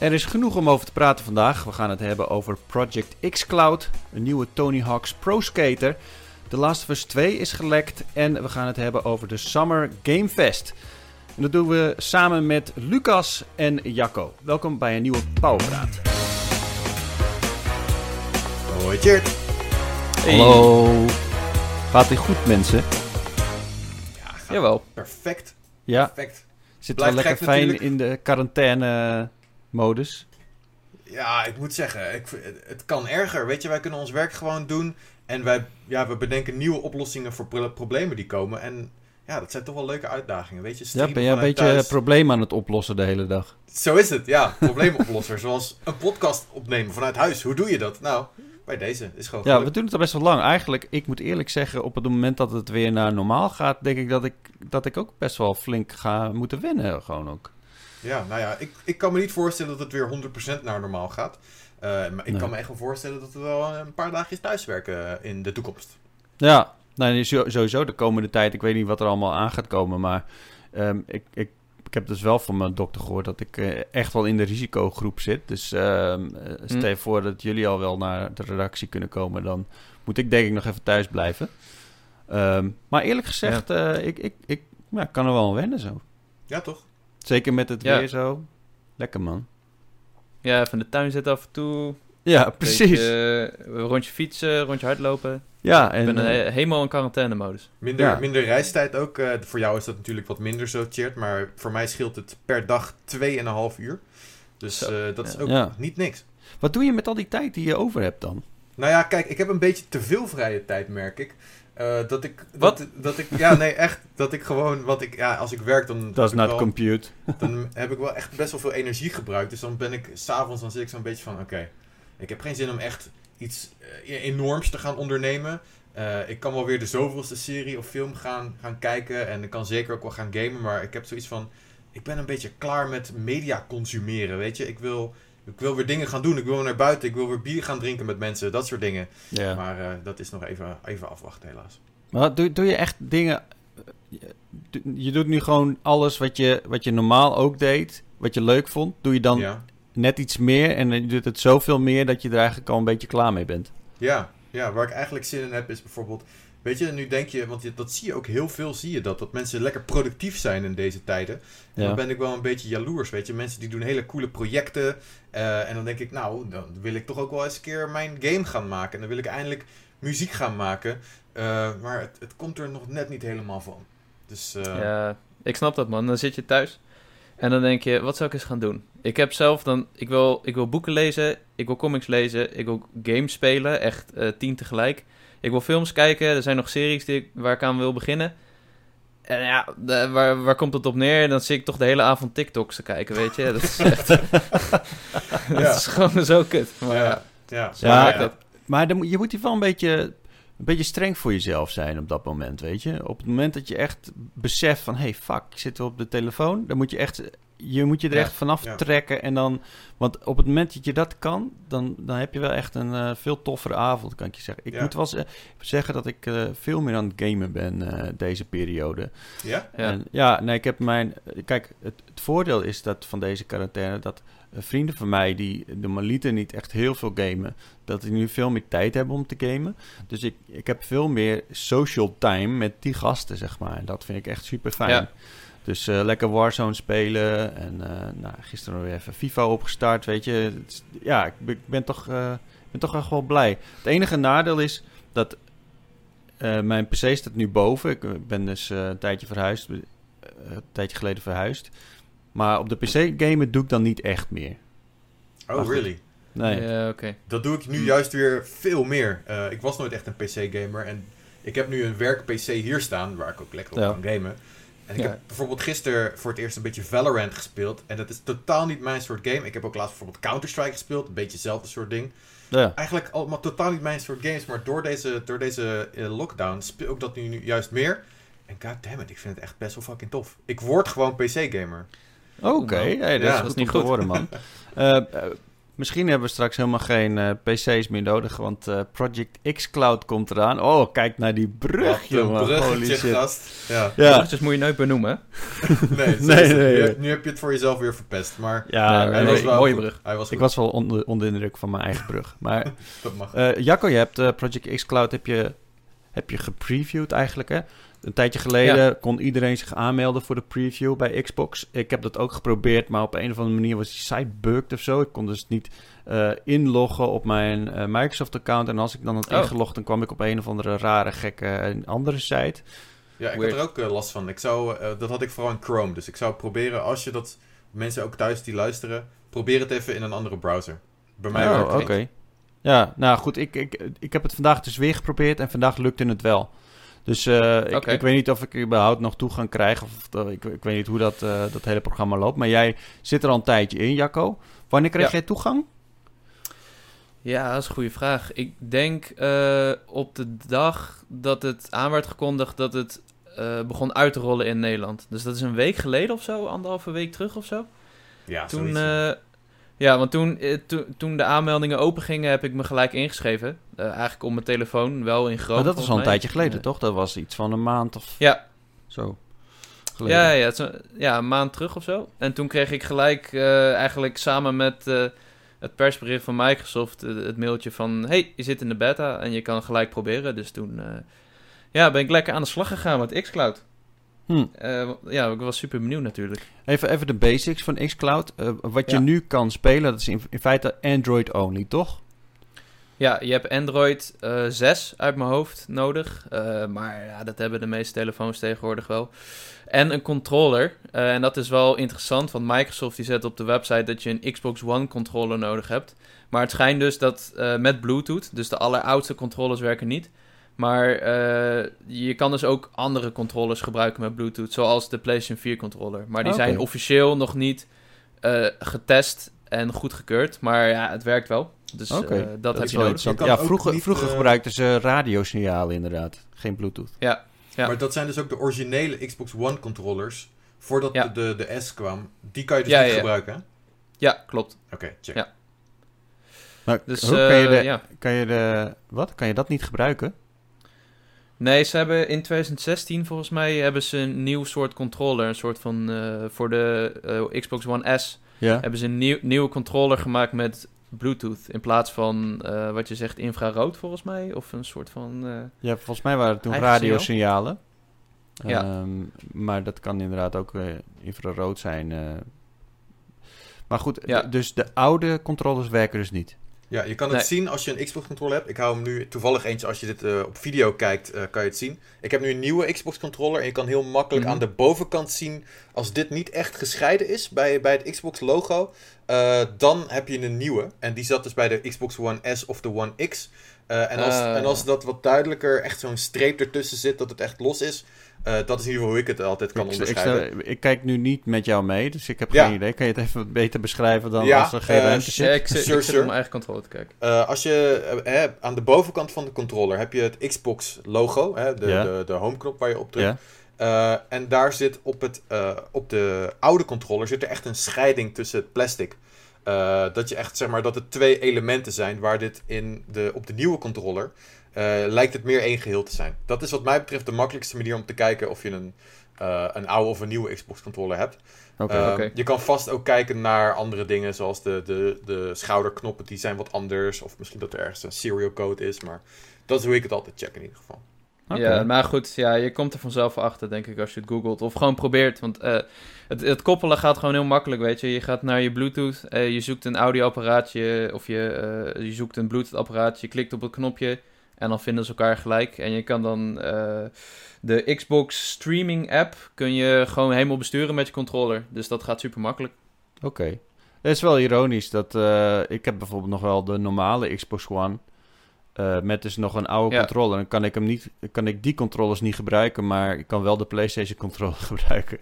Er is genoeg om over te praten vandaag. We gaan het hebben over Project xCloud, een nieuwe Tony Hawk's Pro Skater. The Last of Us 2 is gelekt en we gaan het hebben over de Summer Game Fest. En dat doen we samen met Lucas en Jacco. Welkom bij een nieuwe Powerpraat. Hoi Tjeerd. Hallo. Gaat het goed mensen? Ja, gaat Jawel. perfect. Ja, Perfect. zit Blijft wel lekker gek fijn natuurlijk. in de quarantaine modus. Ja, ik moet zeggen, ik, het kan erger. Weet je, wij kunnen ons werk gewoon doen. En wij ja, we bedenken nieuwe oplossingen voor pro- problemen die komen. En ja, dat zijn toch wel leuke uitdagingen. Weet je, Ja, ben je een beetje thuis. probleem aan het oplossen de hele dag? Zo is het, ja. Probleemoplosser. zoals een podcast opnemen vanuit huis. Hoe doe je dat? Nou, bij deze. Is gewoon Ja, we doen het al best wel lang. Eigenlijk, ik moet eerlijk zeggen, op het moment dat het weer naar normaal gaat, denk ik dat ik, dat ik ook best wel flink ga moeten wennen. Gewoon ook. Ja, nou ja, ik, ik kan me niet voorstellen dat het weer 100% naar normaal gaat. Eh, maar ik Nee. kan me echt wel voorstellen dat we wel een paar dagjes thuiswerken in de toekomst. Ja, nou, zo- sowieso de komende tijd. Ik weet niet wat er allemaal aan gaat komen, maar ehm, ik, ik, ik heb dus wel van mijn dokter gehoord dat ik eh, echt wel in de risicogroep zit. Dus ehm, eh, stel je voor dat jullie al wel naar de redactie kunnen komen, dan moet ik denk ik nog even thuis blijven. Ehm, maar eerlijk gezegd, eh, ik, ik, ik ja, ik kan er wel aan wennen zo. Ja, toch? Zeker met het Ja. weer zo. Lekker man. Ja, even in de tuin zitten af en toe. Ja, precies. Beetje, eh, een rondje fietsen, rondje hardlopen. ja, ik en ben eh, he- helemaal in quarantaine-modus. Minder, Ja. minder reistijd ook. eh, voor jou is dat natuurlijk wat minder zo, Tjeerd. Maar voor mij scheelt het per dag 2,5 uur. Dus eh, dat is ook Ja. niet niks. wat doe je met al die tijd die je over hebt dan? Nou ja, kijk, ik heb een beetje te veel vrije tijd, merk ik. Eh, dat ik... Wat? Dat, dat ik... Ja, nee, echt. Dat ik gewoon... Want ik, ja, als ik werk, dan... Dat is heb ik not wel- compute. dan heb ik wel echt best wel veel energie gebruikt. Dus dan ben ik s'avonds, dan zit ik zo'n beetje van, oké, ik heb geen zin om echt iets eh, enorms te gaan ondernemen. Eh, ik kan wel weer de zoveelste serie of film gaan, gaan kijken en ik kan zeker ook wel gaan gamen, maar ik heb zoiets van, ik ben een beetje klaar met media consumeren, weet je. Ik wil, ik wil weer dingen gaan doen, ik wil naar buiten, ik wil weer bier gaan drinken met mensen, dat soort dingen. Ja. Maar eh, dat is nog even, even afwachten helaas. Maar doe, doe je echt dingen... eh, je- Je doet nu gewoon alles wat je, wat je normaal ook deed, wat je leuk vond. Doe je dan ja. net iets meer en je doet het zoveel meer dat je er eigenlijk al een beetje klaar mee bent. Ja, ja, waar ik eigenlijk zin in heb is bijvoorbeeld... Weet je, nu denk je, want dat zie je ook heel veel, zie je dat. Dat mensen lekker productief zijn in deze tijden. En Ja. dan ben ik wel een beetje jaloers, weet je. Mensen die doen hele coole projecten. eh, en dan denk ik, nou, dan wil ik toch ook wel eens een keer mijn game gaan maken. En dan wil ik eindelijk muziek gaan maken. Eh, maar het, het komt er nog net niet helemaal van. Dus eh, Ja, ik snap dat man. Dan zit je thuis en dan denk je, wat zou ik eens gaan doen? Ik heb zelf dan, ik wil, ik wil boeken lezen, ik wil comics lezen, ik wil games spelen, echt tien tegelijk. Ik wil films kijken, er zijn nog series die ik, waar ik aan wil beginnen. En ja, de- waar, waar komt het op neer? Dan zit ik toch de hele avond TikToks te kijken, weet je. Dat is echt... dat is gewoon zo kut. Maar ja, ja, ja. zo Ja, werkt dat. Maar dan, je moet hier wel een beetje, een beetje streng voor jezelf zijn op dat moment, weet je. Op het moment dat je echt beseft van, hey, fuck, ik zit op de telefoon. Dan moet je echt, je moet je er Ja, echt vanaf ja. trekken. En dan, want op het moment dat je dat kan, dan, dan heb je wel echt een eh, veel toffere avond, kan ik je zeggen. Ik Ja. moet wel ze- zeggen dat ik eh, veel meer aan het gamen ben eh, deze periode. ja? Ja. En ja, nee, ik heb mijn. Kijk, het, het voordeel is dat van deze quarantaine dat vrienden van mij die de Maliten niet echt heel veel gamen, dat die nu veel meer tijd hebben om te gamen. Dus ik, ik heb veel meer social time met die gasten, zeg maar. En dat vind ik echt super fijn. Ja. Dus eh, lekker Warzone spelen. En eh, nou, gisteren weer even FIFA opgestart, weet je. Is- ja, ik ben, ik ben toch, eh, ben toch echt wel blij. Het enige nadeel is dat eh, mijn PC staat nu boven. Ik ben dus eh, een tijdje verhuisd. eh, een tijdje geleden verhuisd. Maar op de PC gamen doe ik dan niet echt meer. Oh, Wacht. really? Nee. Ja, oké. Dat doe ik nu juist weer veel meer. Eh, ik was nooit echt een PC-gamer. En ik heb nu een werk-PC hier staan, waar ik ook lekker op Ja. kan gamen. En ik Ja. heb bijvoorbeeld gisteren voor het eerst een beetje Valorant gespeeld. En dat is totaal niet mijn soort game. Ik heb ook laatst bijvoorbeeld Counter-Strike gespeeld. Een beetje hetzelfde soort ding. Ja. Eigenlijk allemaal totaal niet mijn soort games. Maar door deze, door deze eh, lockdown speel ik dat nu, nu juist meer. En goddammit, ik vind het echt best wel fucking tof. Ik word gewoon PC-gamer. Oké, Nou, hey, dat ja, is dat niet goed. horen, man. Eh, Misschien hebben we straks helemaal geen eh, PC's meer nodig, want eh, Project X Cloud komt eraan. Oh, kijk naar die brug, Wat een jongen. Holy bruggetje, shit. gast. Ja. Ja, Bruggetjes moet je nooit benoemen? Nee, Nee, nee, nu, heb je het voor jezelf weer verpest. Maar ja Nee, hij nee, was wel mooie goed. brug. Hij was ik was wel onder, onder de indruk van mijn eigen brug. Maar Dat mag. eh, Jacco, je hebt Project X Cloud heb je, heb je gepreviewd eigenlijk, hè? Een tijdje geleden kon iedereen zich aanmelden voor de preview bij Xbox. Ik heb dat ook geprobeerd, maar op een of andere manier was die site bugged of zo. Ik kon dus niet eh, inloggen op mijn eh, Microsoft-account. En als ik dan had Oh. ingelogd, dan kwam ik op een of andere rare, gekke eh, andere site. Ja, ik Weird. had er ook last van. Ik zou, dat had ik vooral in Chrome. Dus ik zou proberen, als je dat... Mensen ook thuis die luisteren, probeer het even in een andere browser. Bij mij oh, werkt oké. Ja, nou goed, ik, ik, ik heb het vandaag dus weer geprobeerd en vandaag lukte het wel. Dus eh, ik, ik weet niet of ik überhaupt nog toegang krijg. Of dat- ik, ik weet niet hoe dat, eh, dat hele programma loopt. Maar jij zit er al een tijdje in, Jacco. Wanneer kreeg Ja. jij toegang? Ja, dat is een goede vraag. Ik denk eh, op de dag dat het aan werd gekondigd dat het eh, begon uit te rollen in Nederland. Dus dat is een week geleden of zo, anderhalve week terug of zo. Ja, Toen, zoiets, ja. ja, want toen, eh, to- toen de aanmeldingen open gingen, heb ik me gelijk ingeschreven. Eh, eigenlijk op mijn telefoon, wel in Chrome. Maar dat was al een tijdje geleden, toch? Dat was iets van een maand of Ja, zo geleden. Ja, ja, is een, ja, een maand terug of zo. En toen kreeg ik gelijk eh, eigenlijk samen met het persbericht van Microsoft het mailtje van... Hey, je zit in de beta en je kan gelijk proberen. Dus toen ja, ben ik lekker aan de slag gegaan met xCloud. Hm. Ja, ik was super benieuwd natuurlijk. Even, even de basics van xCloud. Eh, wat je nu kan spelen, dat is in, in feite Android only, toch? Ja, je hebt Android eh 6 uit mijn hoofd nodig. Maar ja, dat hebben de meeste telefoons tegenwoordig wel. En een controller. En dat is wel interessant, want Microsoft die zet op de website dat je een Xbox One controller nodig hebt. Maar het schijnt dus dat met Bluetooth, dus de alleroudste controllers werken niet. Maar eh, je kan dus ook andere controllers gebruiken met Bluetooth, zoals de PlayStation 4 controller. Maar die Oké. zijn officieel nog niet eh, getest en goedgekeurd. Maar ja, het werkt wel. Dus Oké, eh, dat, heb je nodig. Je Ja, ook vroeger, niet, vroeger gebruikten ze radiosignalen inderdaad. Geen Bluetooth. Ja, ja. Maar dat zijn dus ook de originele Xbox One controllers. Voordat Ja. de, de, de S kwam. Die kan je dus Ja, niet ja, ja. gebruiken, hè? ja klopt. Oké, check. Ja. Maar Dus hoe kan, je eh, de, ja. kan je de... Wat? Kan je dat niet gebruiken? Nee, ze hebben in 2016 volgens mij hebben ze een nieuw soort controller. Een soort van eh, voor de eh, Xbox One S Ja. hebben ze een nieuw, nieuwe controller gemaakt met Bluetooth. In plaats van eh, wat je zegt infrarood volgens mij. Of een soort van. Ja, volgens mij waren het toen radiosignalen. Ja. Ehm, maar dat kan inderdaad ook infrarood zijn. Maar goed, Ja. dus de oude controllers werken dus niet. Ja, je kan het Nee. zien als je een Xbox controller hebt. Ik hou hem nu toevallig eentje, als je dit eh, op video kijkt, eh, kan je het zien. Ik heb nu een nieuwe Xbox controller en je kan heel makkelijk Mhm. aan de bovenkant zien, als dit niet echt gescheiden is bij, bij het Xbox logo, eh, dan heb je een nieuwe. En die zat dus bij de Xbox One S of de One X. Eh, en, als, Ah. en als dat wat duidelijker, echt zo'n streep ertussen zit, dat het echt los is, eh, dat is in ieder geval hoe ik het altijd kan ik, ik, onderscheiden. stel- ik kijk nu niet met jou mee, dus ik heb Ja. geen idee. Kan je het even beter beschrijven dan Ja, als er geen eh, ruimte ja, zit? ik, zit- Sure, ik zit sure. op mijn eigen controller te kijken. Eh, als je eh, aan de bovenkant van de controller heb je het Xbox logo, hè, de, Ja. de, de homeknop waar je op drukt. Eh, en daar zit op, het, eh, op de oude controller zit er echt een scheiding tussen het plastic. Eh, dat je echt zeg maar dat het twee elementen zijn waar dit in de, op de nieuwe controller eh, lijkt het meer één geheel te zijn. Dat is wat mij betreft de makkelijkste manier om te kijken of je een, eh, een oude of een nieuwe Xbox controller hebt. Ehm. Je kan vast ook kijken naar andere dingen, zoals de, de, de schouderknoppen, die zijn wat anders. Of misschien dat er ergens een serial code is, maar dat is hoe ik het altijd check in ieder geval. Ja, maar goed, ja, je komt er vanzelf achter, denk ik, als je het googelt. Of gewoon probeert, want eh, het, het koppelen gaat gewoon heel makkelijk, weet je. Je gaat naar je Bluetooth, eh, je zoekt een audioapparaatje of je, eh, je zoekt een Bluetooth-apparaatje, je klikt op het knopje en dan vinden ze elkaar gelijk. En je kan dan de Xbox Streaming app kun je gewoon helemaal besturen met je controller. Dus dat gaat super makkelijk. Oké. Het is wel ironisch dat ik heb bijvoorbeeld nog wel de normale Xbox One. Eh, met dus nog een oude Ja. controller. Dan kan ik, hem niet, kan ik die controllers niet gebruiken, maar ik kan wel de PlayStation controller gebruiken.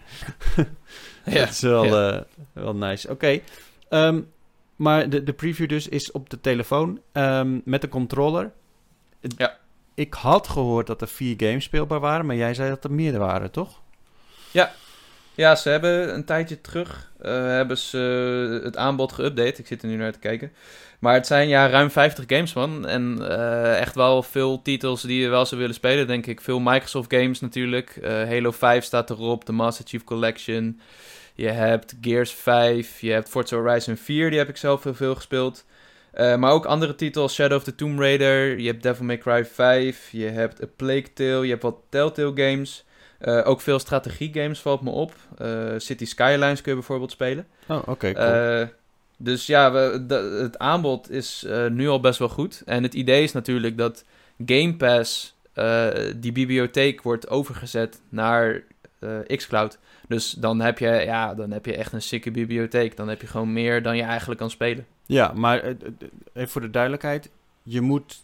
dat is wel, eh, wel nice. Oké. Ehm, maar de, de preview dus is op de telefoon ehm, met de controller. Ja. Ik had gehoord dat er vier games speelbaar waren, maar jij zei dat er meer waren, toch? Ja, ze hebben een tijdje terug hebben ze het aanbod geüpdate. Ik zit er nu naar te kijken. Maar het zijn ja, ruim 50 games, man. En eh, echt wel veel titels die je wel zou willen spelen, denk ik. Veel Microsoft games natuurlijk. Eh, Halo 5 staat erop, de Master Chief Collection. Je hebt Gears 5, je hebt Forza Horizon 4, die heb ik zelf heel veel gespeeld. Eh, maar ook andere titels, Shadow of the Tomb Raider, je hebt Devil May Cry 5, je hebt A Plague Tale, je hebt wat Telltale games. Eh, ook veel strategie games valt me op. Eh, City Skylines kun je bijvoorbeeld spelen. Oh, oké, cool. Eh, dus ja, we, de- het aanbod is nu al best wel goed. En het idee is natuurlijk dat Game Pass, die bibliotheek wordt overgezet naar xCloud. Dus dan heb, je, ja, dan heb je echt een sikke bibliotheek. Dan heb je gewoon meer dan je eigenlijk kan spelen. Ja, maar even voor de duidelijkheid. Je moet,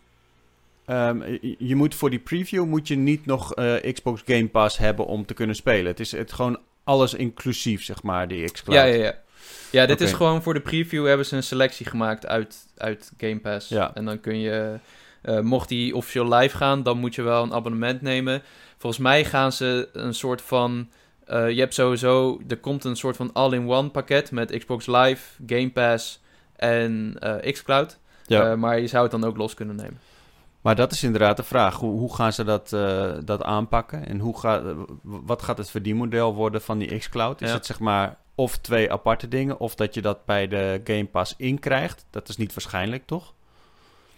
ehm, je- moet voor die preview moet je niet nog eh, Xbox Game Pass hebben om te kunnen spelen. Het is het gewoon alles inclusief, zeg maar, die xCloud. Ja, ja, ja. Ja, dit is gewoon voor de preview hebben ze een selectie gemaakt uit, uit Game Pass. Ja. En dan kun je, eh, mocht die officieel live gaan, dan moet je wel een abonnement nemen. Volgens mij gaan ze een soort van, eh, je hebt sowieso, er komt een soort van all-in-one pakket met Xbox Live, Game Pass en xCloud. Ja. Maar je zou het dan ook los kunnen nemen. Maar dat is inderdaad de vraag. Hoe, hoe gaan ze dat, eh, dat aanpakken? En hoe gaat, eh, wat gaat het verdienmodel worden van die xCloud? Is Ja. het zeg maar of twee aparte dingen... of dat je dat bij de Game Pass inkrijgt? Dat is niet waarschijnlijk, toch?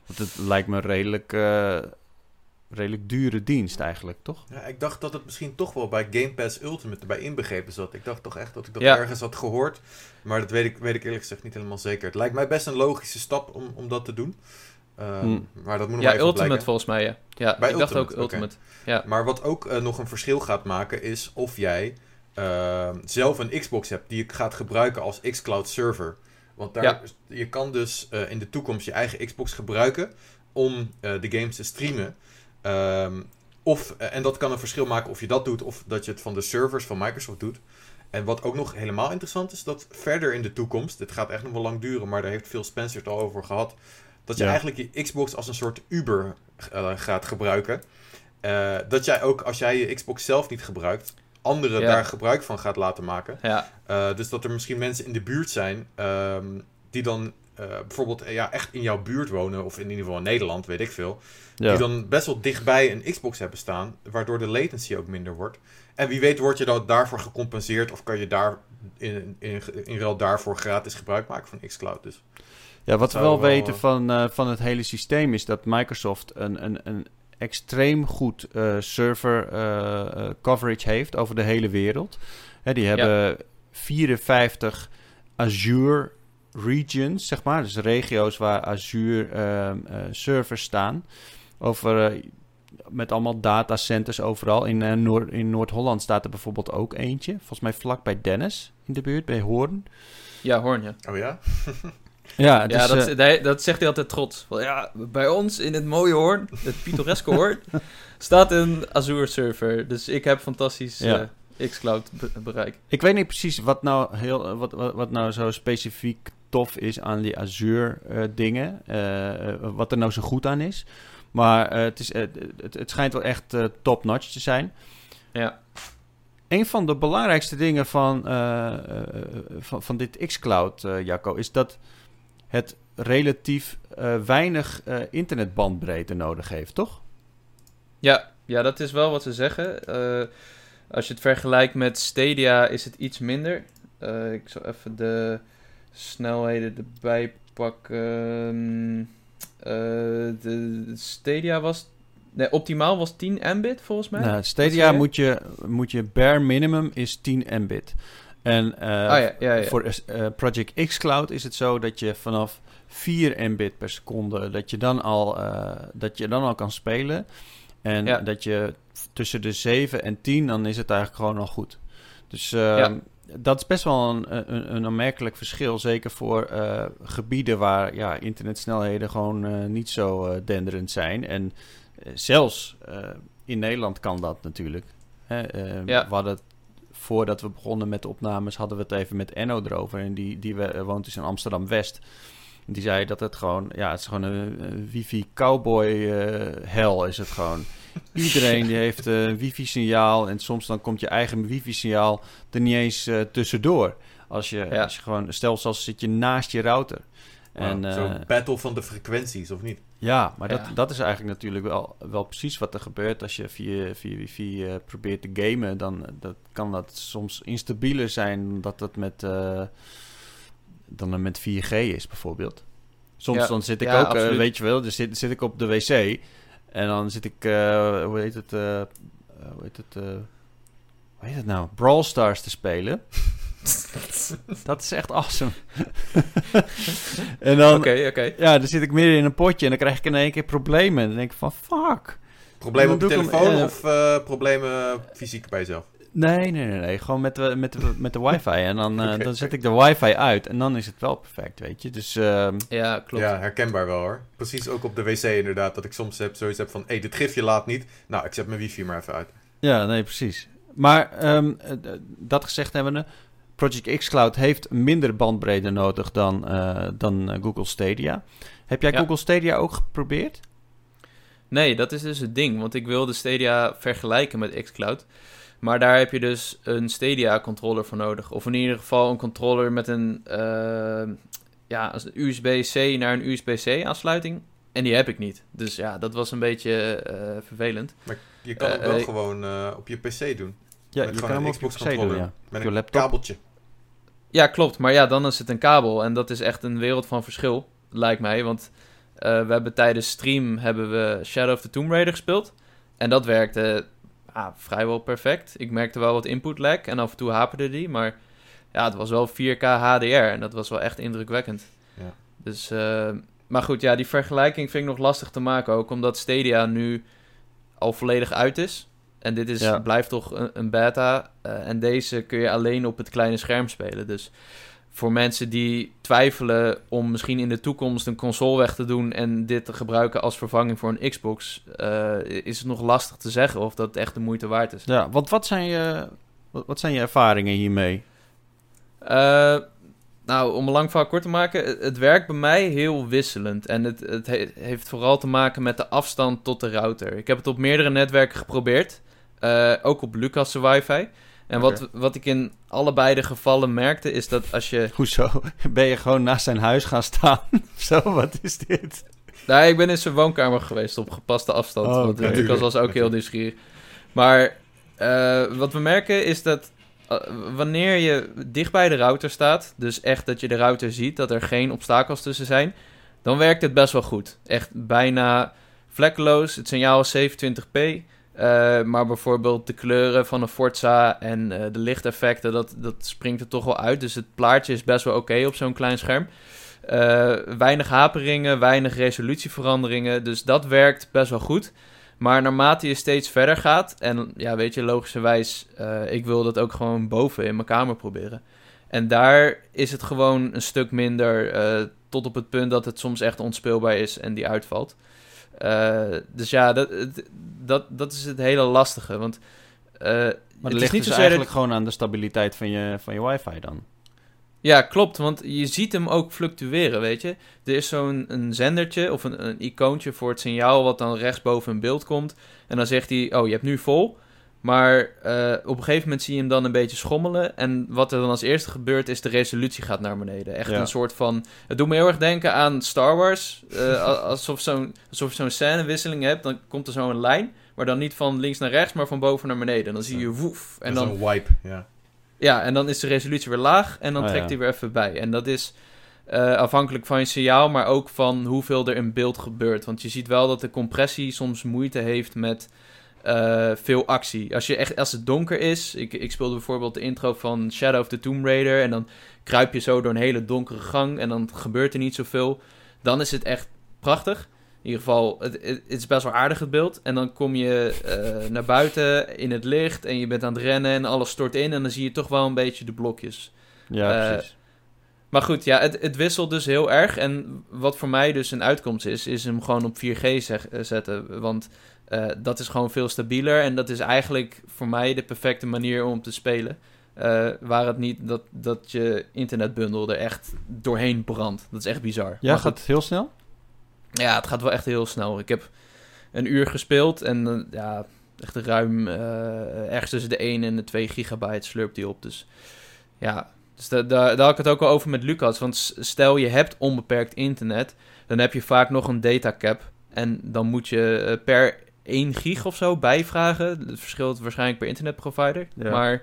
Want het lijkt me een redelijk, eh, redelijk dure dienst eigenlijk, toch? Ja, ik dacht dat het misschien toch wel bij Game Pass Ultimate erbij inbegrepen zat. Ik dacht toch echt dat ik dat Ja. ergens had gehoord. Maar dat weet ik, weet ik eerlijk gezegd niet helemaal zeker. Het lijkt mij best een logische stap om, om dat te doen. Ehm, Hmm. Maar dat moet nog Ja, even Ultimate blijken. volgens mij, ja. Ja, Bij ik dacht ook Ultimate. Ultimate. Maar wat ook eh, nog een verschil gaat maken is of jij ehm, zelf een Xbox hebt die je gaat gebruiken als xCloud server. Want daar, Ja. je kan dus eh, in de toekomst je eigen Xbox gebruiken om eh, de games te streamen. Ehm, of, en dat kan een verschil maken of je dat doet of dat je het van de servers van Microsoft doet. En wat ook nog helemaal interessant is, dat verder in de toekomst, dit gaat echt nog wel lang duren, maar daar heeft Phil Spencer het al over gehad, dat je Ja. eigenlijk je Xbox als een soort Uber eh, gaat gebruiken. Eh, dat jij ook, als jij je Xbox zelf niet gebruikt, anderen Ja. daar gebruik van gaat laten maken. Ja, Eh, dus dat er misschien mensen in de buurt zijn ehm, die dan bijvoorbeeld ja, echt in jouw buurt wonen, of in ieder geval in Nederland, weet ik veel. Ja. Die dan best wel dichtbij een Xbox hebben staan, waardoor de latency ook minder wordt. En wie weet word je dan daarvoor gecompenseerd of kan je daar in, in, in ruil daarvoor gratis gebruik maken van xCloud. Dus Ja, wat we wel wel, weten eh, van, eh, van het hele systeem is dat Microsoft een, een, een extreem goed eh, server eh, eh, coverage heeft over de hele wereld. Hè, die hebben 54 Azure regions, zeg maar. Dus regio's waar Azure ehm, eh, servers staan. Over, eh, met allemaal datacenters overal. In, eh, Noord- in Noord-Holland staat er bijvoorbeeld ook eentje. Volgens mij vlak bij Dennis in de buurt, bij Hoorn. ja hoorn, ja. oh ja? Ja, dus, ja, dat, eh, dat, dat zegt hij altijd trots. Ja, bij ons in het mooie hoorn, het pittoreske hoorn, staat een Azure server. Dus ik heb fantastisch Ja. eh, xCloud be- bereik. Ik weet niet precies wat nou, heel, wat, wat, wat nou zo specifiek tof is aan die Azure eh, dingen. eh, eh, wat er nou zo goed aan is. Maar eh, het, is, eh, het, het schijnt wel echt eh, top-notch te zijn. Ja, Een van de belangrijkste dingen van, eh, eh, van, van dit xCloud, eh Jacco, is dat het relatief eh, weinig eh, internetbandbreedte nodig heeft, toch? ja, ja, dat is wel wat ze zeggen. Eh, als je het vergelijkt met Stadia is het iets minder. Ik zal even de snelheden erbij pakken. De, Stadia was... Nee, optimaal was 10 Mbit volgens mij. Nou, Stadia moet je, moet je bare minimum is 10 Mbit. En eh, Ah, ja, ja, ja. voor eh, Project xCloud is het zo dat je vanaf 4 Mbit per seconde, dat je dan al, eh, dat je dan al kan spelen. En dat je tussen de 7 en 10, dan is het eigenlijk gewoon al goed. Dus dat is best wel een, een, een aanmerkelijk verschil. Zeker voor gebieden waar ja, internetsnelheden gewoon niet zo denderend zijn. En zelfs in Nederland kan dat natuurlijk. Hè. We hadden voordat we begonnen met de opnames, hadden we het even met Enno erover. En die, die we- woont dus in Amsterdam-West. Die zei dat het gewoon, ja, het is gewoon een, een wifi cowboy eh, hell is het gewoon. Iedereen die heeft eh, een wifi-signaal en soms dan komt je eigen wifi-signaal er niet eens eh, tussendoor. Als je, Ja. als je gewoon, stel zelfs zit je naast je router. En, Wow, eh, Zo'n battle van de frequenties, of niet? Ja, maar dat, Ja. dat is eigenlijk natuurlijk wel, wel precies wat er gebeurt als je via, via wifi eh, probeert te gamen. Dan dat kan dat soms instabieler zijn dat dat met, eh, dan het met 4G is bijvoorbeeld. Soms Ja. dan zit ik Ja, ook, eh, weet je wel, dan zit, zit ik op de wc en dan zit ik, eh, hoe heet het, eh, eh, hoe heet het, eh, hoe heet het nou, Brawl Stars te spelen. dat is echt awesome. en dan, Oké, oké. ja, dan zit ik midden in een potje en dan krijg ik in één keer problemen. En dan denk ik van, fuck. Problemen op de hem, telefoon of eh, problemen fysiek bij jezelf? Nee, nee, nee, nee. Gewoon met de, met de, met de wifi. En dan, eh, dan zet ik de wifi uit en dan is het wel perfect, weet je. Dus ehm, Ja, klopt. Ja, herkenbaar wel hoor. Precies ook op de wc inderdaad, dat ik soms heb, zoiets heb van... hé, hey, dit gifje laat niet. Nou, ik zet mijn wifi maar even uit. ja, nee, precies. Maar ehm, eh, dat gezegd hebbende, Project xCloud heeft minder bandbreedte nodig dan, eh, dan eh, Google Stadia. Heb jij Ja. Google Stadia ook geprobeerd? Nee, dat is dus het ding. Want ik wilde Stadia vergelijken met xCloud. Maar daar heb je dus een Stadia-controller voor nodig. Of in ieder geval een controller met een, eh, ja, als een USB-C naar een USB-C-aansluiting. En die heb ik niet. Dus ja, dat was een beetje eh, vervelend. Je kan het wel gewoon eh, op je pc doen. Ja, Met je kan hem een op je Xbox PC doen, controller. ja. Met je een laptop. kabeltje. Ja, klopt. Maar ja, dan is het een kabel. En dat is echt een wereld van verschil, lijkt mij. Want eh, we hebben tijdens stream hebben we Shadow of the Tomb Raider gespeeld. En dat werkte ah, vrijwel perfect. Ik merkte wel wat input lag en af en toe haperde die. Maar ja, het was wel 4K HDR en dat was wel echt indrukwekkend. Ja. Dus, eh, maar goed, ja, die vergelijking vind ik nog lastig te maken. Ook omdat Stadia nu al volledig uit is. En dit is, Ja. blijft toch een, een beta. eh, en deze kun je alleen op het kleine scherm spelen. Dus voor mensen die twijfelen om misschien in de toekomst een console weg te doen en dit te gebruiken als vervanging voor een Xbox, eh, is het nog lastig te zeggen of dat echt de moeite waard is. Ja, want wat zijn je, wat, zijn je ervaringen hiermee? Eh, nou, om een lang verhaal kort te maken, het, het werkt bij mij heel wisselend. En het, het he- heeft vooral te maken met de afstand tot de router. Ik heb het op meerdere netwerken geprobeerd, eh, ook op Lucas' wifi. En wat, wat ik in allebei de gevallen merkte, is dat als je... Hoezo? Ben je gewoon naast zijn huis gaan staan? Zo, wat is dit? Nou, ik ben in zijn woonkamer geweest op gepaste afstand. Oh, want. Lucas was ook heel nieuwsgierig. Maar eh, wat we merken is dat eh, wanneer je dicht bij de router staat, dus echt dat je de router ziet, dat er geen obstakels tussen zijn, dan werkt het best wel goed. Echt bijna vlekkeloos. Het signaal is 27p. Eh, maar bijvoorbeeld de kleuren van een Forza en eh, de lichteffecten, dat, dat springt er toch wel uit. Dus het plaatje is best wel oké op zo'n klein scherm. Eh, weinig haperingen, weinig resolutieveranderingen. Dus dat werkt best wel goed. Maar naarmate je steeds verder gaat, en ja, weet je, logischerwijs, ik wil dat ook gewoon boven in mijn kamer proberen. En daar is het gewoon een stuk minder, tot op het punt dat het soms echt onspeelbaar is en die uitvalt. Eh, dus ja, dat, dat, dat is het hele lastige. Want Maar het is ligt niet dus zozeer eigenlijk gewoon aan de stabiliteit van je, van je wifi dan. Ja, klopt. Want je ziet hem ook fluctueren, weet je. Er is zo'n een zendertje of een, een icoontje voor het signaal... wat dan rechtsboven in beeld komt. En dan zegt hij, oh, je hebt nu vol. Maar eh, op een gegeven moment zie je hem dan een beetje schommelen. En wat er dan als eerste gebeurt, is de resolutie gaat naar beneden. Echt Ja. een soort van... Het doet me heel erg denken aan Star Wars. A- alsof, zo'n, zo'n scènewisseling hebt. Dan komt er zo'n lijn... Maar dan niet van links naar rechts, maar van boven naar beneden. En dan zie je woef. En dan Zo'n wipe, ja. ja, en dan is de resolutie weer laag en dan Oh, trekt ja. hij weer even bij. En dat is eh, afhankelijk van je signaal, maar ook van hoeveel er in beeld gebeurt. Want je ziet wel dat de compressie soms moeite heeft met eh, veel actie. Als, je echt, als het donker is, ik, ik speelde bijvoorbeeld de intro van Shadow of the Tomb Raider... en dan kruip je zo door een hele donkere gang en dan gebeurt er niet zoveel. Dan is het echt prachtig. In ieder geval, het, het, is best wel aardig het beeld. En dan kom je eh, naar buiten in het licht en je bent aan het rennen en alles stort in. En dan zie je toch wel een beetje de blokjes. Ja, Eh, precies. Maar goed, ja, het, het wisselt dus heel erg. En wat voor mij dus een uitkomst is, is hem gewoon op 4G zeg- eh, zetten. Want eh, dat is gewoon veel stabieler. En dat is eigenlijk voor mij de perfecte manier om te spelen. eh, waar het niet dat, dat je internetbundel er echt doorheen brandt. Dat is echt bizar. Ja, Maar gaat het heel snel? ja, het gaat wel echt heel snel. Ik heb een uur gespeeld en ja, echt ruim ergens tussen de 1 en de 2 gigabyte slurpt die op. Dus ja, dus da- da- daar had ik het ook al over met Lucas. Want stel je hebt onbeperkt internet, dan heb je vaak nog een datacap. En dan moet je eh, per 1 gig of zo bijvragen. Het verschilt waarschijnlijk per internetprovider. Ja. Maar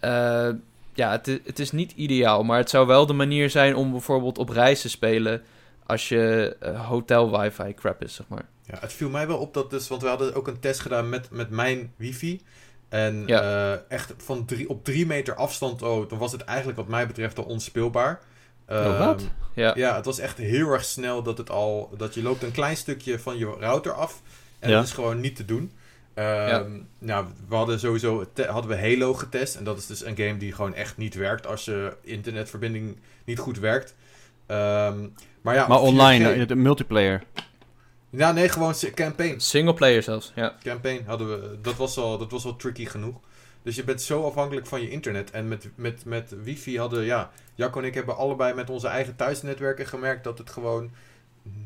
eh, ja, het is niet ideaal. Maar het zou wel de manier zijn om bijvoorbeeld op reis te spelen als je eh, hotel wifi crap is, zeg maar. Ja, het viel mij wel op dat dus, want we hadden ook een test gedaan met, met mijn wifi. En Ja. eh, echt van drie, op drie meter afstand, oh, dan was het eigenlijk wat mij betreft al onspeelbaar. Oh, wat? Ehm, Ja, Ja, het was echt heel erg snel dat het al, dat je loopt een klein stukje van je router af. En Ja. dat is gewoon niet te doen. Ehm, Nou, we hadden sowieso, hadden we Halo getest. En dat is dus een game die gewoon echt niet werkt als je internetverbinding niet goed werkt. Ehm, maar ja, maar online, 4G eh, de multiplayer. Ja, nee, gewoon campaign. singleplayer zelfs, ja. Campaign hadden we, dat was al, dat was al tricky genoeg. Dus je bent zo afhankelijk van je internet. En met, met, met wifi hadden, ja, Jacco en ik hebben allebei met onze eigen thuisnetwerken gemerkt dat het gewoon